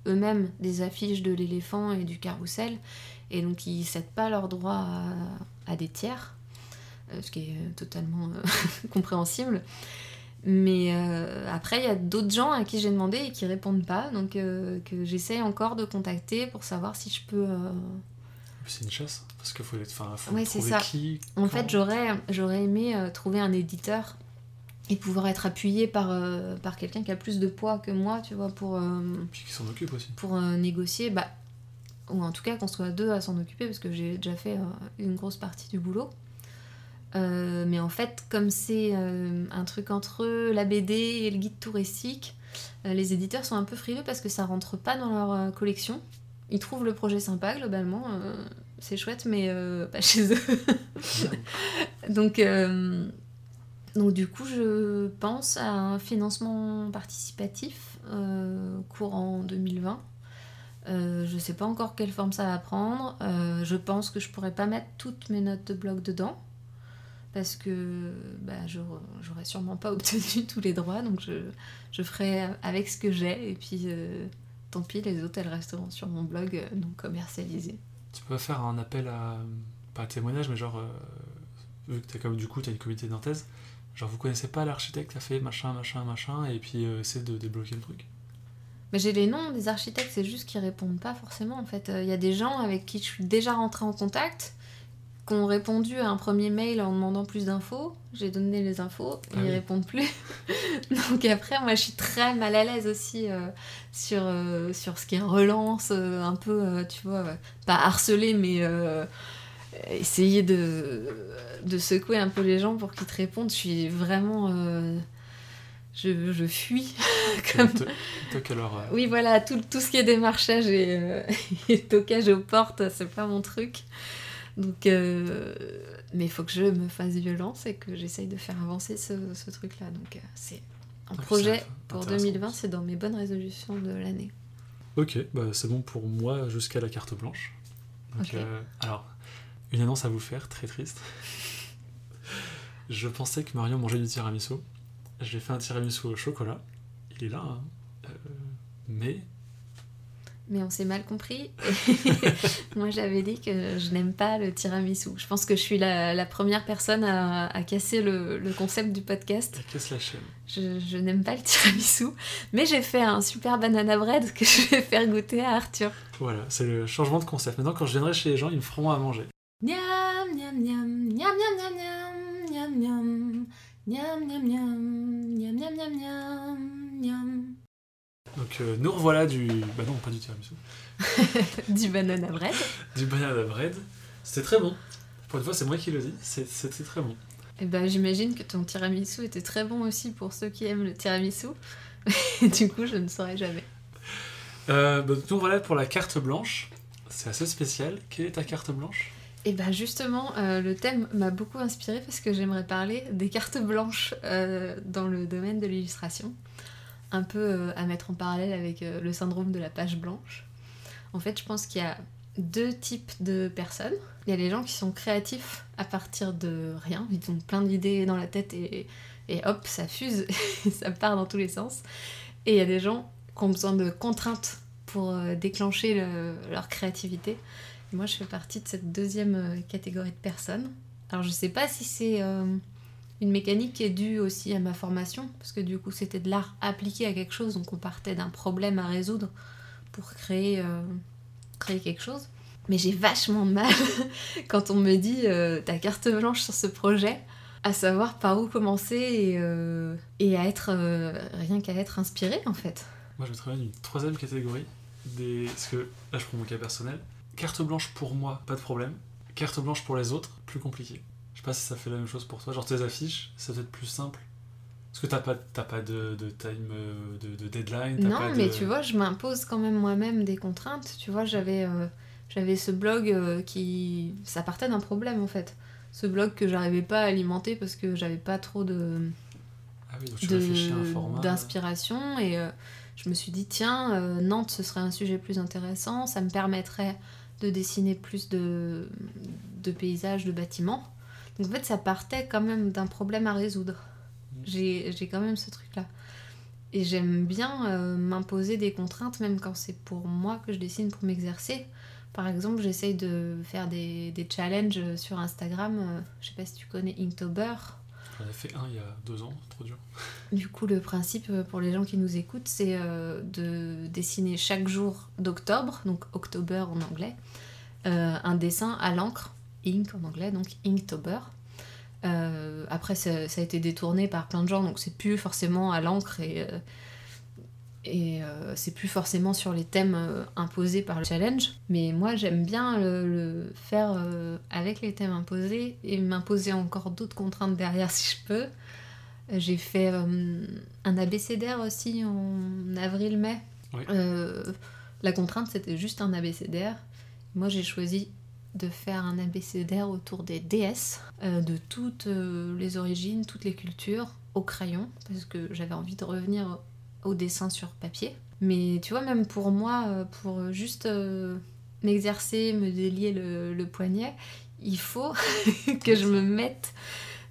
eux-mêmes des affiches de l'éléphant et du carrousel, et donc ils cèdent pas leurs droits à, des tiers, euh, ce qui est euh, totalement euh, compréhensible. Mais après, il y a d'autres gens à qui j'ai demandé et qui répondent pas, donc que j'essaie encore de contacter pour savoir si je peux. C'est une chasse, parce qu'il faut, enfin, faut trouver ça. qui. En fait, j'aurais, j'aurais aimé trouver un éditeur et pouvoir être appuyé par, euh, par quelqu'un qui a plus de poids que moi, tu vois, pour... Euh, Puis qui s'en occupe aussi. Pour euh, négocier, bah, ou en tout cas qu'on soit deux à s'en occuper, parce que j'ai déjà fait une grosse partie du boulot. mais en fait, comme c'est un truc entre eux, la BD et le guide touristique, les éditeurs sont un peu frileux parce que ça rentre pas dans leur collection. Ils trouvent le projet sympa globalement, c'est chouette, mais pas chez eux. Donc donc du coup, je pense à un financement participatif euh, courant 2020. Euh, je ne sais pas encore quelle forme ça va prendre. Euh, je pense que je pourrais pas mettre toutes mes notes de blog dedans parce que bah, j'aurais sûrement pas obtenu tous les droits. Donc je, je ferai avec ce que j'ai et puis tant pis, les autres elles resteront sur mon blog non commercialisé. Tu peux faire un appel à pas témoignage, mais genre vu que as comme du coup tu as une communauté nantaise, Genre, vous connaissez pas l'architecte qui a fait machin, machin, machin, et puis euh, essaie de débloquer le truc. Mais j'ai les noms des architectes, c'est juste qu'ils répondent pas forcément en fait. Il y a des gens avec qui je suis déjà rentrée en contact qui ont répondu à un premier mail en demandant plus d'infos. J'ai donné les infos, Ah ils oui. répondent plus. Donc après, moi, je suis très mal à l'aise aussi euh, sur, euh, sur ce qui est relance, euh, un peu, tu vois, pas harceler, mais essayer de, de secouer un peu les gens pour qu'ils te répondent. Je suis vraiment... je, je fuis. Comme... Alors. euh, Oui, voilà, tout, tout ce qui est démarchage et, euh, et toquage aux portes, c'est pas mon truc. Donc, euh, mais il faut que je me fasse violence et que j'essaye de faire avancer ce, ce truc-là. Donc, euh, c'est un puis projet pour intéressant. 2020, c'est dans mes bonnes résolutions de l'année. Ok, bah c'est bon pour moi jusqu'à la carte blanche. Donc, euh, alors, une annonce à vous faire, très triste. Je pensais que Marion mangeait du tiramisu. Je lui ai fait un tiramisu au chocolat. Il est là, hein. Mais Mais on s'est mal compris. Moi, j'avais dit que je n'aime pas le tiramisu. Je pense que je suis la, la première personne à, à casser le, le concept du podcast. casse la chaîne. Je, je n'aime pas le tiramisu, mais j'ai fait un super banana bread que je vais faire goûter à Arthur. Voilà, c'est le changement de concept. Maintenant, quand je viendrai chez les gens, ils me feront à manger. Miam, miam, miam, miam, miam, miam, miam, miam, miam, miam, miam, miam, miam, miam, miam, miam, miam. Donc, euh, nous revoilà du. Bah non, pas du tiramisu. Du banana bread. Du banana bread. C'était très bon. Pour une fois, c'est moi qui le dis. C'était très bon. Et ben, j'imagine que ton tiramisu était très bon aussi pour ceux qui aiment le tiramisu. du coup, je ne saurais jamais. Euh, bah, nous voilà pour la carte blanche. C'est assez spécial. Quelle est ta carte blanche? Et ben justement, euh, le thème m'a beaucoup inspiré parce que j'aimerais parler des cartes blanches euh, dans le domaine de l'illustration. Un peu euh, à mettre en parallèle avec euh, le syndrome de la page blanche. En fait, je pense qu'il y a deux types de personnes. Il y a les gens qui sont créatifs à partir de rien. Ils ont plein d'idées dans la tête et, et hop, ça fuse, ça part dans tous les sens. Et il y a des gens qui ont besoin de contraintes pour euh, déclencher le- leur créativité. Moi, je fais partie de cette deuxième catégorie de personnes. Alors, je sais pas si c'est une mécanique qui est due aussi à ma formation, parce que du coup, c'était de l'art appliqué à quelque chose, donc on partait d'un problème à résoudre pour créer, euh, quelque chose. Mais j'ai vachement mal quand on me dit euh, ta carte blanche sur ce projet, à savoir par où commencer et, euh, à être rien qu'à être inspiré en fait. Moi, je mettrais bien une troisième catégorie. Des... Parce que là, je prends mon cas personnel. Carte blanche pour moi, pas de problème. Carte blanche pour les autres, plus compliqué. Je sais pas si ça fait la même chose pour toi. Genre tes affiches, ça doit être plus simple. Parce que t'as pas, t'as pas de, de time, euh, de, de deadline. Non, pas mais tu vois, je m'impose quand même moi-même des contraintes. Tu vois, j'avais euh, j'avais ce blog euh, qui. Ça partait d'un problème en fait. Ce blog que j'arrivais pas à alimenter parce que j'avais pas trop de Ah oui, d'inspiration et euh, je me suis dit tiens Nantes ce serait un sujet plus intéressant ça me permettrait de dessiner plus de, de paysages de bâtiments donc en fait ça partait quand même d'un problème à résoudre. Mm. j'ai quand même ce truc là et j'aime bien euh, m'imposer des contraintes même quand c'est pour moi que je dessine pour m'exercer. Par exemple j'essaye de faire des, des challenges sur Instagram euh, je sais pas si tu connais Inktober. J'en ai fait un il y a deux ans, trop dur. du coup, le principe euh, pour les gens qui nous écoutent, c'est euh, de dessiner chaque jour d'octobre, donc October en anglais, un dessin à l'encre, ink en anglais, donc Inktober. Euh, après, ça, ça a été détourné par plein de gens, donc c'est plus forcément à l'encre et, euh, et euh, c'est plus forcément sur les thèmes euh, imposés par le challenge. Mais moi, j'aime bien le, le faire euh, avec les thèmes imposés et m'imposer encore d'autres contraintes derrière si je peux. J'ai fait un abécédaire aussi en avril-mai. Oui. La contrainte, c'était juste un abécédaire. Moi, j'ai choisi de faire un abécédaire autour des déesses, euh, de toutes euh, les origines, toutes les cultures, au crayon, parce que j'avais envie de revenir au dessin sur papier. Mais tu vois, même pour moi, euh, pour juste m'exercer, me délier le, le poignet, il faut que je me mette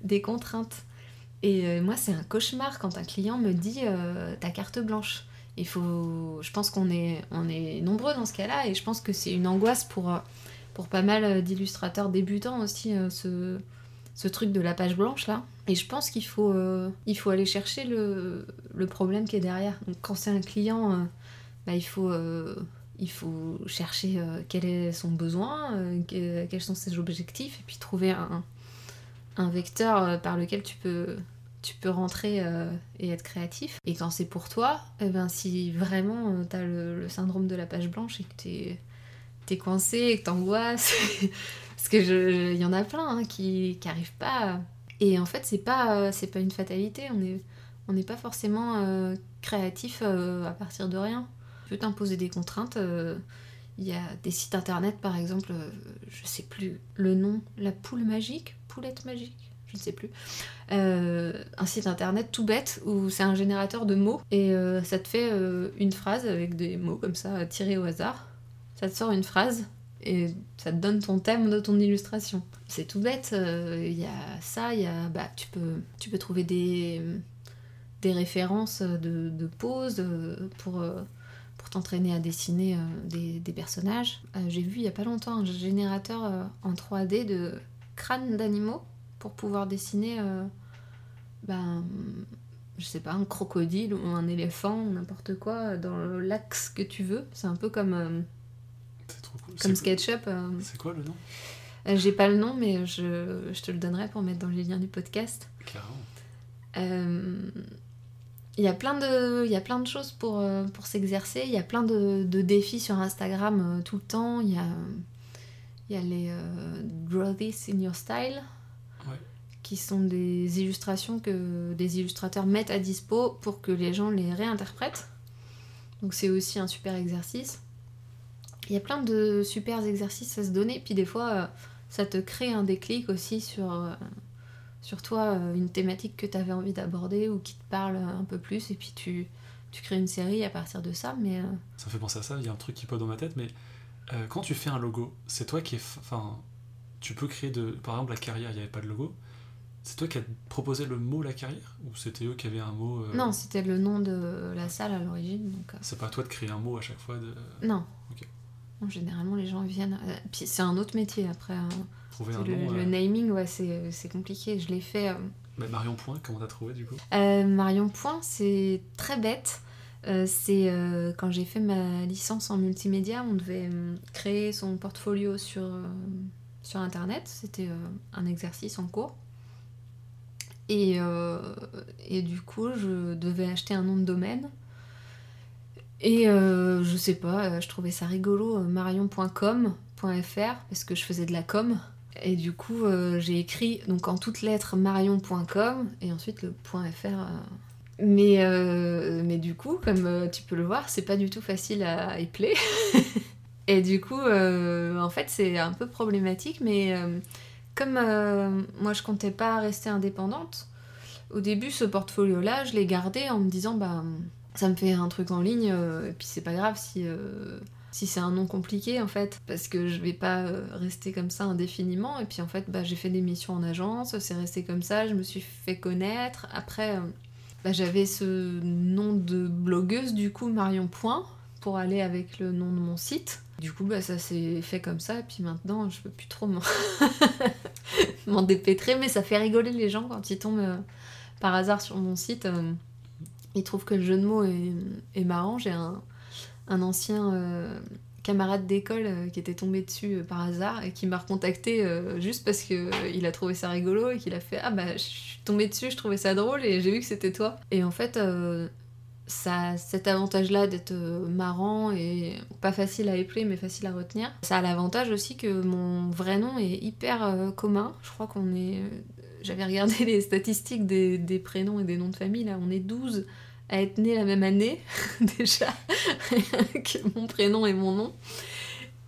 des contraintes. Et moi, c'est un cauchemar quand un client me dit ta carte blanche. Il faut, je pense qu'on est, on est nombreux dans ce cas-là, et je pense que c'est une angoisse pour, pour pas mal euh, d'illustrateurs débutants aussi, euh, ce, truc de la page blanche là. Et je pense qu'il faut, euh, il faut aller chercher le, problème qui est derrière. Donc quand c'est un client, bah, il, faut, il faut chercher quel est son besoin, que- quels sont ses objectifs, et puis trouver un, vecteur par lequel tu peux, tu peux rentrer et être créatif. Et quand c'est pour toi, eh ben, si vraiment tu as le, le syndrome de la page blanche et que tu es, coincé et que t'angoisses, parce que y en a plein hein, qui n'arrivent pas. à- Et en fait, c'est pas, euh, c'est pas une fatalité, on n'est on n'est pas forcément euh, créatif euh, à partir de rien. Tu peux t'imposer des contraintes. euh, Il y a des sites internet, par exemple, euh, je sais plus le nom, la poule magique, poulette magique, je ne sais plus. Euh, un site internet tout bête où c'est un générateur de mots et euh, ça te fait euh, une phrase avec des mots comme ça tirés au hasard. Ça te sort une phrase et ça te donne ton thème de ton illustration. C'est tout bête. euh, Il y a ça, y a bah tu peux tu peux trouver des des références de, de poses euh, pour, euh, pour t'entraîner à dessiner des, personnages. J'ai vu il y a pas longtemps un générateur en 3D de crânes d'animaux pour pouvoir dessiner, euh, ben, je sais pas, un crocodile ou un éléphant n'importe quoi dans l'axe que tu veux. C'est un peu comme. Comme SketchUp. euh. C'est quoi le nom Euh, J'ai pas le nom, mais je, je te le donnerai pour mettre dans les liens du podcast. Carrément. Euh, Il y, a plein de, il y a plein de choses pour, pour s'exercer. Il y a plein de, de défis sur Instagram tout le temps. Il y a, il y a les euh, Draw This in Your Style, Ouais. qui sont des illustrations que des illustrateurs mettent à dispo pour que les gens les réinterprètent. Donc c'est aussi un super exercice. Il y a plein de super exercices à se donner. Puis des fois, euh, ça te crée un déclic aussi sur, euh, sur toi, euh, une thématique que tu avais envie d'aborder ou qui te parle un peu plus. Et puis tu, tu crées une série à partir de ça. Mais Ça me fait penser à ça, il y a un truc qui pop dans ma tête, mais euh, quand tu fais un logo, c'est toi qui est. Enfin, tu peux créer de. Par exemple, la carrière, il n'y avait pas de logo. C'est toi qui as proposé le mot la carrière Ou c'était eux qui avaient un mot euh, non, c'était le nom de la salle à l'origine. Euh, C'est pas à toi de créer un mot à chaque fois de non. Ok. Généralement, les gens viennent. euh, puis c'est un autre métier après. hein. trouver un le, nom. le euh, naming, ouais, c'est c'est compliqué. Je l'ai fait. euh, mais Marion Point, comment t'as trouvé du coup? Marion Point, c'est très bête. Euh, c'est euh, quand j'ai fait ma licence en multimédia, on devait euh, créer son portfolio sur, sur Internet. C'était un exercice en cours. Et, et du coup, je devais acheter un nom de domaine. Et euh, je sais pas, euh, je trouvais ça rigolo, euh, marion.com.fr, parce que je faisais de la com. Et du coup, j'ai écrit donc en toutes lettres marion.com et ensuite le .fr. Mais, mais du coup, comme tu peux le voir, c'est pas du tout facile à épeler. et du coup, en fait, c'est un peu problématique, mais comme moi je comptais pas rester indépendante, au début, ce portfolio-là, je l'ai gardé en me disant, bah, ça me fait un truc en ligne, euh, et puis c'est pas grave si. euh, si c'est un nom compliqué en fait, parce que je vais pas euh, rester comme ça indéfiniment. Et puis en fait, bah, j'ai fait des missions en agence, c'est resté comme ça, je me suis fait connaître. Après, bah, j'avais ce nom de blogueuse, du coup, Marion Point, pour aller avec le nom de mon site. Du coup, bah, ça s'est fait comme ça, et puis maintenant, je peux plus trop m'en dépêtrer, mais ça fait rigoler les gens quand ils tombent par hasard sur mon site. Ils trouvent que le jeu de mots est, marrant. J'ai un, ancien euh, camarade d'école euh, qui était tombé dessus euh, par hasard et qui m'a recontacté juste parce que euh, il a trouvé ça rigolo et qu'il a fait ah bah je suis tombé dessus je trouvais ça drôle et j'ai vu que c'était toi. Et en fait ça cet avantage là d'être marrant et pas facile à épeler mais facile à retenir. Ça a l'avantage aussi que mon vrai nom est hyper commun. Je crois qu'on est j'avais regardé les statistiques des, des prénoms et des noms de famille là on est 12 à être nés la même année déjà que mon prénom et mon nom.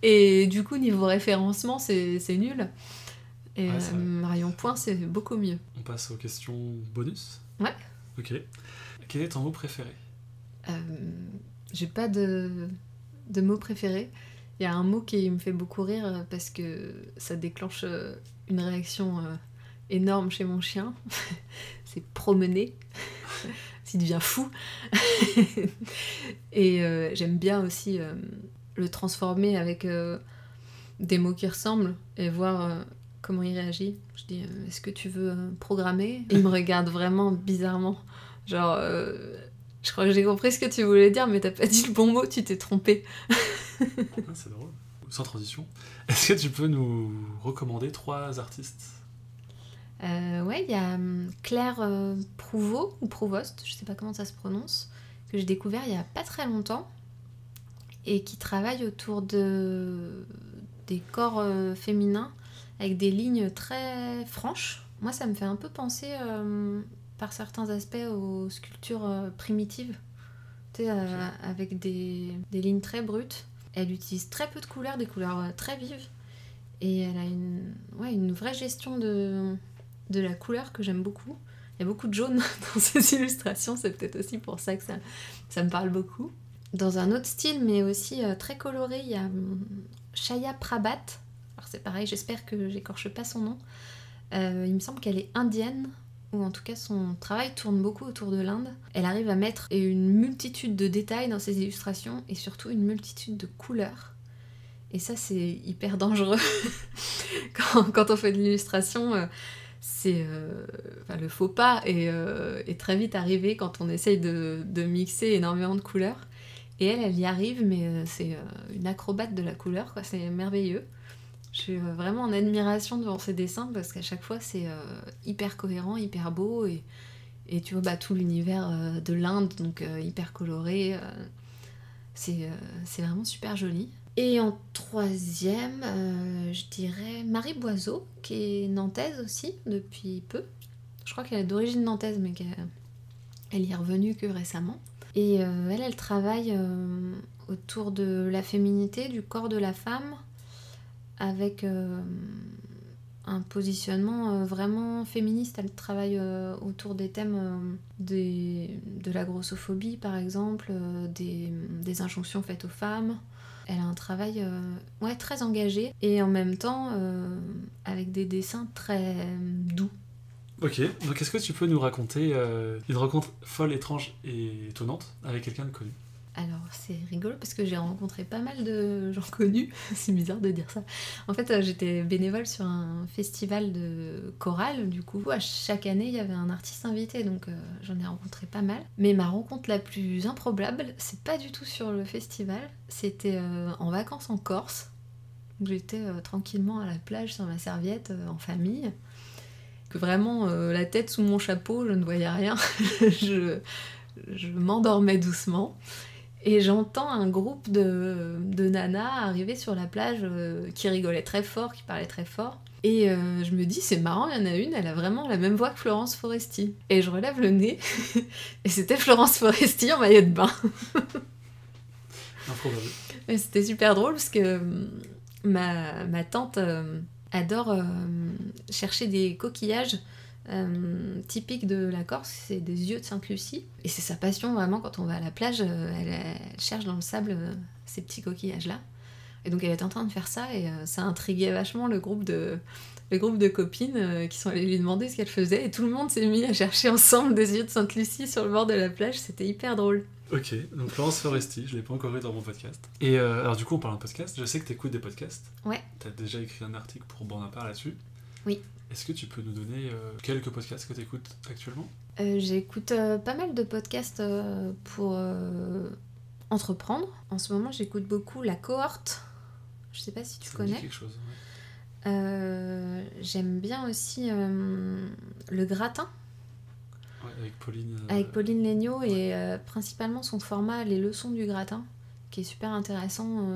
Et du coup, niveau référencement, c'est nul. Et Ouais, euh. Marion Point, c'est beaucoup mieux. On passe aux questions bonus? Ouais. Ok. Quel est ton mot préféré? Euh, J'ai pas de, de mot préféré. Il y a un mot qui me fait beaucoup rire parce que ça déclenche euh, une réaction euh, énorme chez mon chien. c'est promener. S'il devient fou. Et euh, j'aime bien aussi euh, le transformer avec euh, des mots qui ressemblent et voir comment il réagit. Je dis Est-ce que tu veux programmer? Il me regarde vraiment bizarrement. Genre, je crois que j'ai compris ce que tu voulais dire, mais t'as pas dit le bon mot, tu t'es trompé. Ah, c'est drôle. Sans transition, est-ce que tu peux nous recommander trois artistes? Ouais, il y a hum, Claire euh, Prouveau, ou Prouvost, je sais pas comment ça se prononce, que j'ai découvert il y a pas très longtemps, et qui travaille autour de des corps euh, féminins avec des lignes très franches. Moi, ça me fait un peu penser, euh, par certains aspects, aux sculptures euh, primitives, tu sais, euh, avec des, des lignes très brutes. Elle utilise très peu de couleurs, des couleurs euh, très vives, et elle a une, ouais, une vraie gestion de, de la couleur que j'aime beaucoup. Il y a beaucoup de jaune dans ces illustrations, c'est peut-être aussi pour ça que ça, ça me parle beaucoup. Dans un autre style, mais aussi euh, très coloré, il y a hum, Shaya Prabhat. Alors c'est pareil, j'espère que j'écorche pas son nom. Euh, il me semble qu'elle est indienne, ou en tout cas son travail tourne beaucoup autour de l'Inde. Elle arrive à mettre une multitude de détails dans ses illustrations et surtout une multitude de couleurs. Et ça, c'est hyper dangereux. quand, on fait de l'illustration, euh, c'est euh, le faux pas est, euh, est très vite arrivé quand on essaye de, mixer énormément de couleurs. Et elle, elle y arrive, mais euh, c'est une acrobate de la couleur, quoi. C'est merveilleux. Je suis vraiment en admiration devant ses dessins parce qu'à chaque fois, c'est hyper cohérent, hyper beau. Et, tu vois, bah, tout l'univers de l'Inde, donc hyper coloré. c'est vraiment super joli. Et en troisième, euh, je dirais Marie Boiseau, qui est nantaise aussi depuis peu. Je crois qu'elle est d'origine nantaise, mais qu'elle elle y est revenue que récemment. Et euh, elle, elle travaille euh, autour de la féminité, du corps de la femme, avec un positionnement vraiment féministe. Elle travaille autour des thèmes de la grossophobie, par exemple, des injonctions faites aux femmes. Elle a un travail euh, ouais, très engagé et en même temps euh, avec des dessins très doux. Ok, donc est-ce que tu peux nous raconter euh, une rencontre folle, étrange et étonnante avec quelqu'un de connu? Alors c'est rigolo parce que j'ai rencontré pas mal de gens connus, c'est bizarre de dire ça. En fait euh, j'étais bénévole sur un festival de chorale, du coup à chaque année il y avait un artiste invité donc euh, j'en ai rencontré pas mal. Mais ma rencontre la plus improbable c'est pas du tout sur le festival, c'était euh, en vacances en Corse. J'étais tranquillement à la plage sur ma serviette en famille. Vraiment la tête sous mon chapeau, je ne voyais rien. je m'endormais doucement. Et j'entends un groupe de, de nanas arriver sur la plage euh, qui rigolaient très fort, qui parlaient très fort. Et euh, je me dis, c'est marrant, il y en a une, elle a vraiment la même voix que Florence Foresti. Et je relève le nez, et c'était Florence Foresti en maillot de bain. Et c'était super drôle parce que ma, ma tante euh, adore chercher des coquillages euh, typiques de la Corse, c'est des yeux de Sainte-Lucie. Et c'est sa passion vraiment quand on va à la plage, euh, elle, elle cherche dans le sable euh, ces petits coquillages-là. Et donc elle est en train de faire ça et ça intriguait vachement le groupe de, le groupe de copines qui sont allées lui demander ce qu'elle faisait. Et tout le monde s'est mis à chercher ensemble des yeux de Sainte-Lucie sur le bord de la plage, c'était hyper drôle. Ok, donc Florence Foresti, je l'ai pas encore eu dans mon podcast. Et euh, alors du coup, on parle de podcast, je sais que tu écoutes des podcasts. Ouais. Tu as déjà écrit un article pour Bon là-dessus. Oui. Est-ce que tu peux nous donner euh, quelques podcasts que tu écoutes actuellement? Euh, J'écoute euh, pas mal de podcasts euh, pour entreprendre. En ce moment, j'écoute beaucoup La Cohorte. Je sais pas si tu Ça me dit connais. quelque chose. ouais. J'aime bien aussi Le Gratin Ouais, avec Pauline. avec Pauline Legnaud et principalement son format Les leçons du gratin qui est super intéressant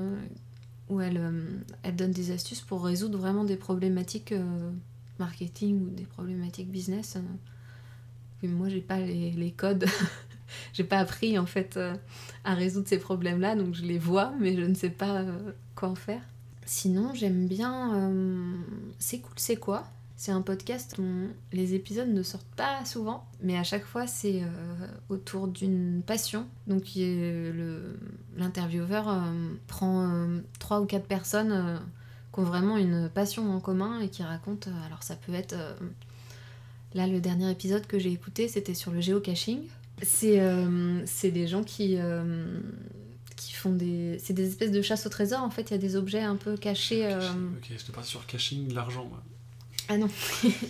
où elle, euh, elle donne des astuces pour résoudre vraiment des problématiques euh, marketing ou des problématiques business. euh. Moi, j'ai pas les, les codes. j'ai pas appris en fait à résoudre ces problèmes-là, donc je les vois, mais je ne sais pas quoi en faire. Sinon, j'aime bien C'est cool, c'est quoi? C'est un podcast dont les épisodes ne sortent pas souvent, mais à chaque fois c'est euh, autour d'une passion. Donc l'intervieweur euh, prend euh, trois ou quatre personnes euh, qui ont vraiment une passion en commun et qui racontent. alors ça peut être là le dernier épisode que j'ai écouté, c'était sur le géocaching. C'est des gens qui qui font des c'est des espèces de chasse au trésor. En fait, il y a des objets un peu cachés. euh, Ok, je te parle sur caching, l'argent. Ah non.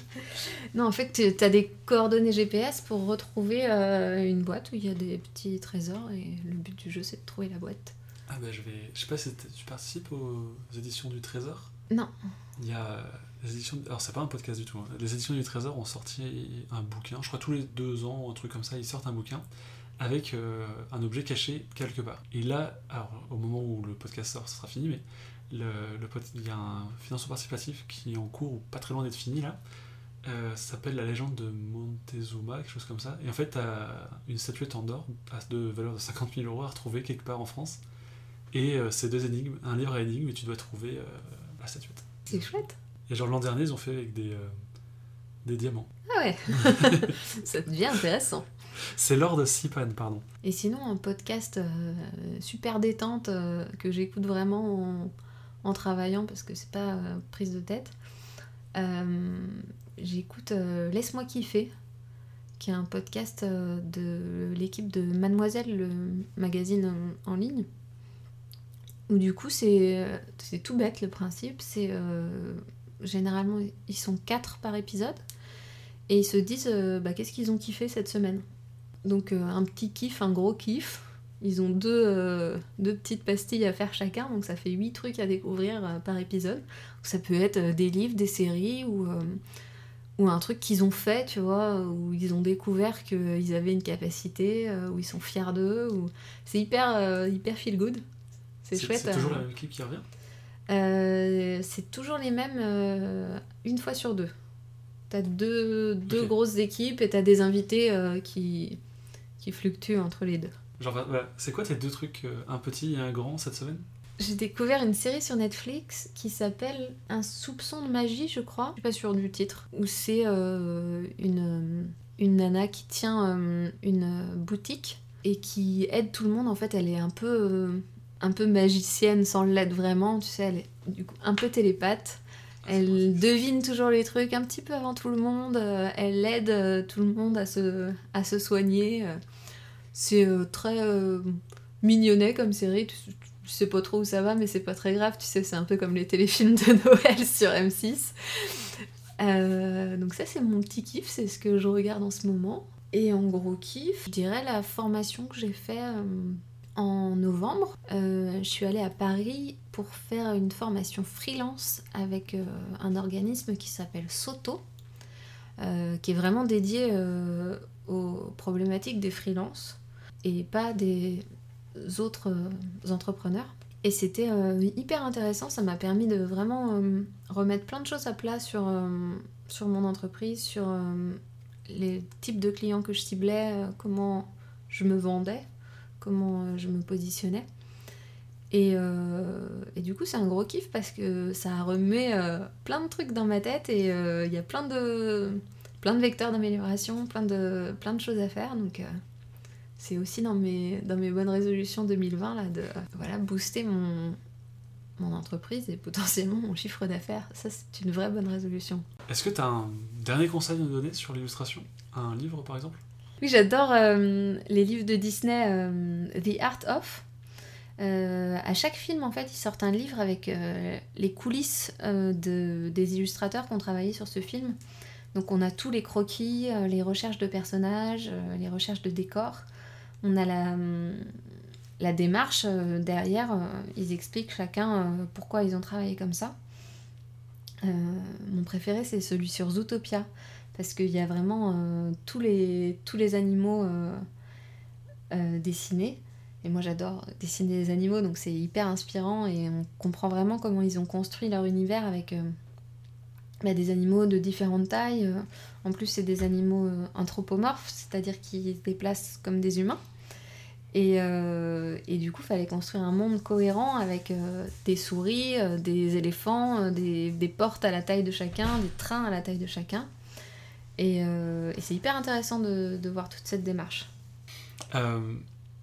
non, en fait, tu as des coordonnées GPS pour retrouver euh, une boîte où il y a des petits trésors et le but du jeu, c'est de trouver la boîte. Ah bah je vais. Je sais pas si tu participes aux éditions du Trésor? Non. Il y a les éditions. Alors c'est pas un podcast du tout. hein. Les éditions du Trésor ont sorti un bouquin. Je crois tous les deux ans, un truc comme ça, ils sortent un bouquin avec euh, un objet caché quelque part. Et là, alors au moment où le podcast sort, ça sera fini, mais le, il y a un financement participatif qui est en cours ou pas très loin d'être fini là. Euh, ça s'appelle la légende de Montezuma, quelque chose comme ça. Et en fait, t'as une statuette en or à- de valeur de 50 000 euros à retrouver quelque part en France. Et euh, c'est deux énigmes, un livre à énigmes, et tu dois trouver euh, la statuette. C'est chouette. Et genre l'an dernier, ils ont fait avec des, euh, des diamants. Ah ouais. ça devient intéressant. C'est l'or de Sipan, pardon. Et sinon, un podcast super détente que j'écoute vraiment en, en travaillant parce que c'est pas euh, prise de tête. Euh, J'écoute euh, Laisse-moi kiffer, qui est un podcast de l'équipe de Mademoiselle, le magazine en, ligne. Où du coup, c'est tout bête le principe. C'est généralement, ils sont quatre par épisode. Et ils se disent bah, qu'est-ce qu'ils ont kiffé cette semaine? Donc un petit kiff, un gros kiff. Ils ont deux, euh, deux petites pastilles à faire chacun, donc ça fait huit trucs à découvrir euh, par épisode. Ça peut être euh, des livres, des séries ou, euh, ou un truc qu'ils ont fait, tu vois, où ils ont découvert qu'ils avaient une capacité, où ils sont fiers d'eux. Ou... C'est hyper, hyper feel good. C'est chouette. C'est toujours euh, la même clip qui revient? C'est toujours les mêmes une fois sur deux. T'as deux, deux grosses équipes et t'as des invités qui, qui fluctuent entre les deux. Genre, voilà, c'est quoi tes deux trucs, euh, un petit et un grand, cette semaine? J'ai découvert une série sur Netflix qui s'appelle Un soupçon de magie, je crois. Je suis pas sûre du titre. Où c'est euh, une, une nana qui tient euh, une boutique et qui aide tout le monde. En fait, elle est un peu, euh, un peu magicienne sans l'être vraiment. Tu sais, elle est du coup, un peu télépathe. Elle devine toujours les trucs un petit peu avant tout le monde. euh, elle aide euh, tout le monde à se, à se soigner. C'est euh, très euh, mignonnet comme série. Tu, sais pas trop où ça va, mais c'est pas très grave. Tu sais, c'est un peu comme les téléfilms de Noël sur M6. Euh, donc ça, c'est mon petit kiff. C'est ce que je regarde en ce moment. Et en gros kiff, je dirais la formation que j'ai fait euh, en novembre. Je suis allée à Paris pour faire une formation freelance avec un organisme qui s'appelle Soto, qui est vraiment dédié aux problématiques des freelances et pas des autres euh, entrepreneurs. Et c'était euh, hyper intéressant, ça m'a permis de vraiment euh, remettre plein de choses à plat sur, sur mon entreprise, sur les types de clients que je ciblais, comment je me vendais, comment je me positionnais. Et, et du coup, c'est un gros kiff parce que ça remet euh, plein de trucs dans ma tête et il y a plein de, plein de vecteurs d'amélioration, plein de, plein de choses à faire. Donc, c'est aussi dans mes, dans mes bonnes résolutions 2020 là, de voilà, booster mon, mon entreprise et potentiellement mon chiffre d'affaires. Ça, c'est une vraie bonne résolution. Est-ce que tu as un dernier conseil à nous donner sur l'illustration? Un livre, par exemple? Oui, j'adore euh, les livres de Disney, euh, The Art of. Euh, à chaque film, en fait, ils sortent un livre avec euh, les coulisses de, des illustrateurs qui ont travaillé sur ce film. Donc, on a tous les croquis, les recherches de personnages, les recherches de décors. On a la, hum, démarche euh, derrière. euh, ils expliquent chacun euh, pourquoi ils ont travaillé comme ça. Mon préféré, c'est celui sur Zootopia parce qu'il y a vraiment tous, les, animaux dessinés. Et moi j'adore dessiner les animaux, donc c'est hyper inspirant et on comprend vraiment comment ils ont construit leur univers avec bah, des animaux de différentes tailles. En plus c'est des animaux euh, anthropomorphes, c'est-à-dire qui se déplacent comme des humains. Et, euh, et du coup, il fallait construire un monde cohérent avec euh, des souris, euh, des éléphants, des, des portes à la taille de chacun, des trains à la taille de chacun. Et, et c'est hyper intéressant de, de voir toute cette démarche.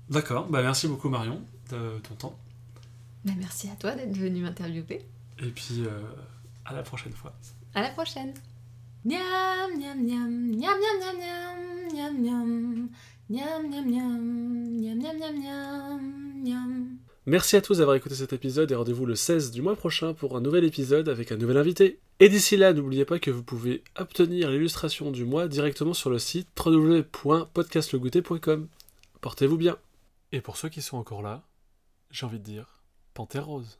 D'accord, bah merci beaucoup Marion de ton temps. Bah, merci à toi d'être venu m'interviewer. Et puis à la prochaine fois. À la prochaine. Miam, miam, miam, miam, miam, miam, miam, miam, miam, miam, miam, miam, miam, miam, miam, miam. Merci à tous d'avoir écouté cet épisode et rendez-vous le 16 du mois prochain pour un nouvel épisode avec un nouvel invité. Et d'ici là, n'oubliez pas que vous pouvez obtenir l'illustration du mois directement sur le site www.podcastlegouté.com. Portez-vous bien. Et pour ceux qui sont encore là, j'ai envie de dire Panthère Rose.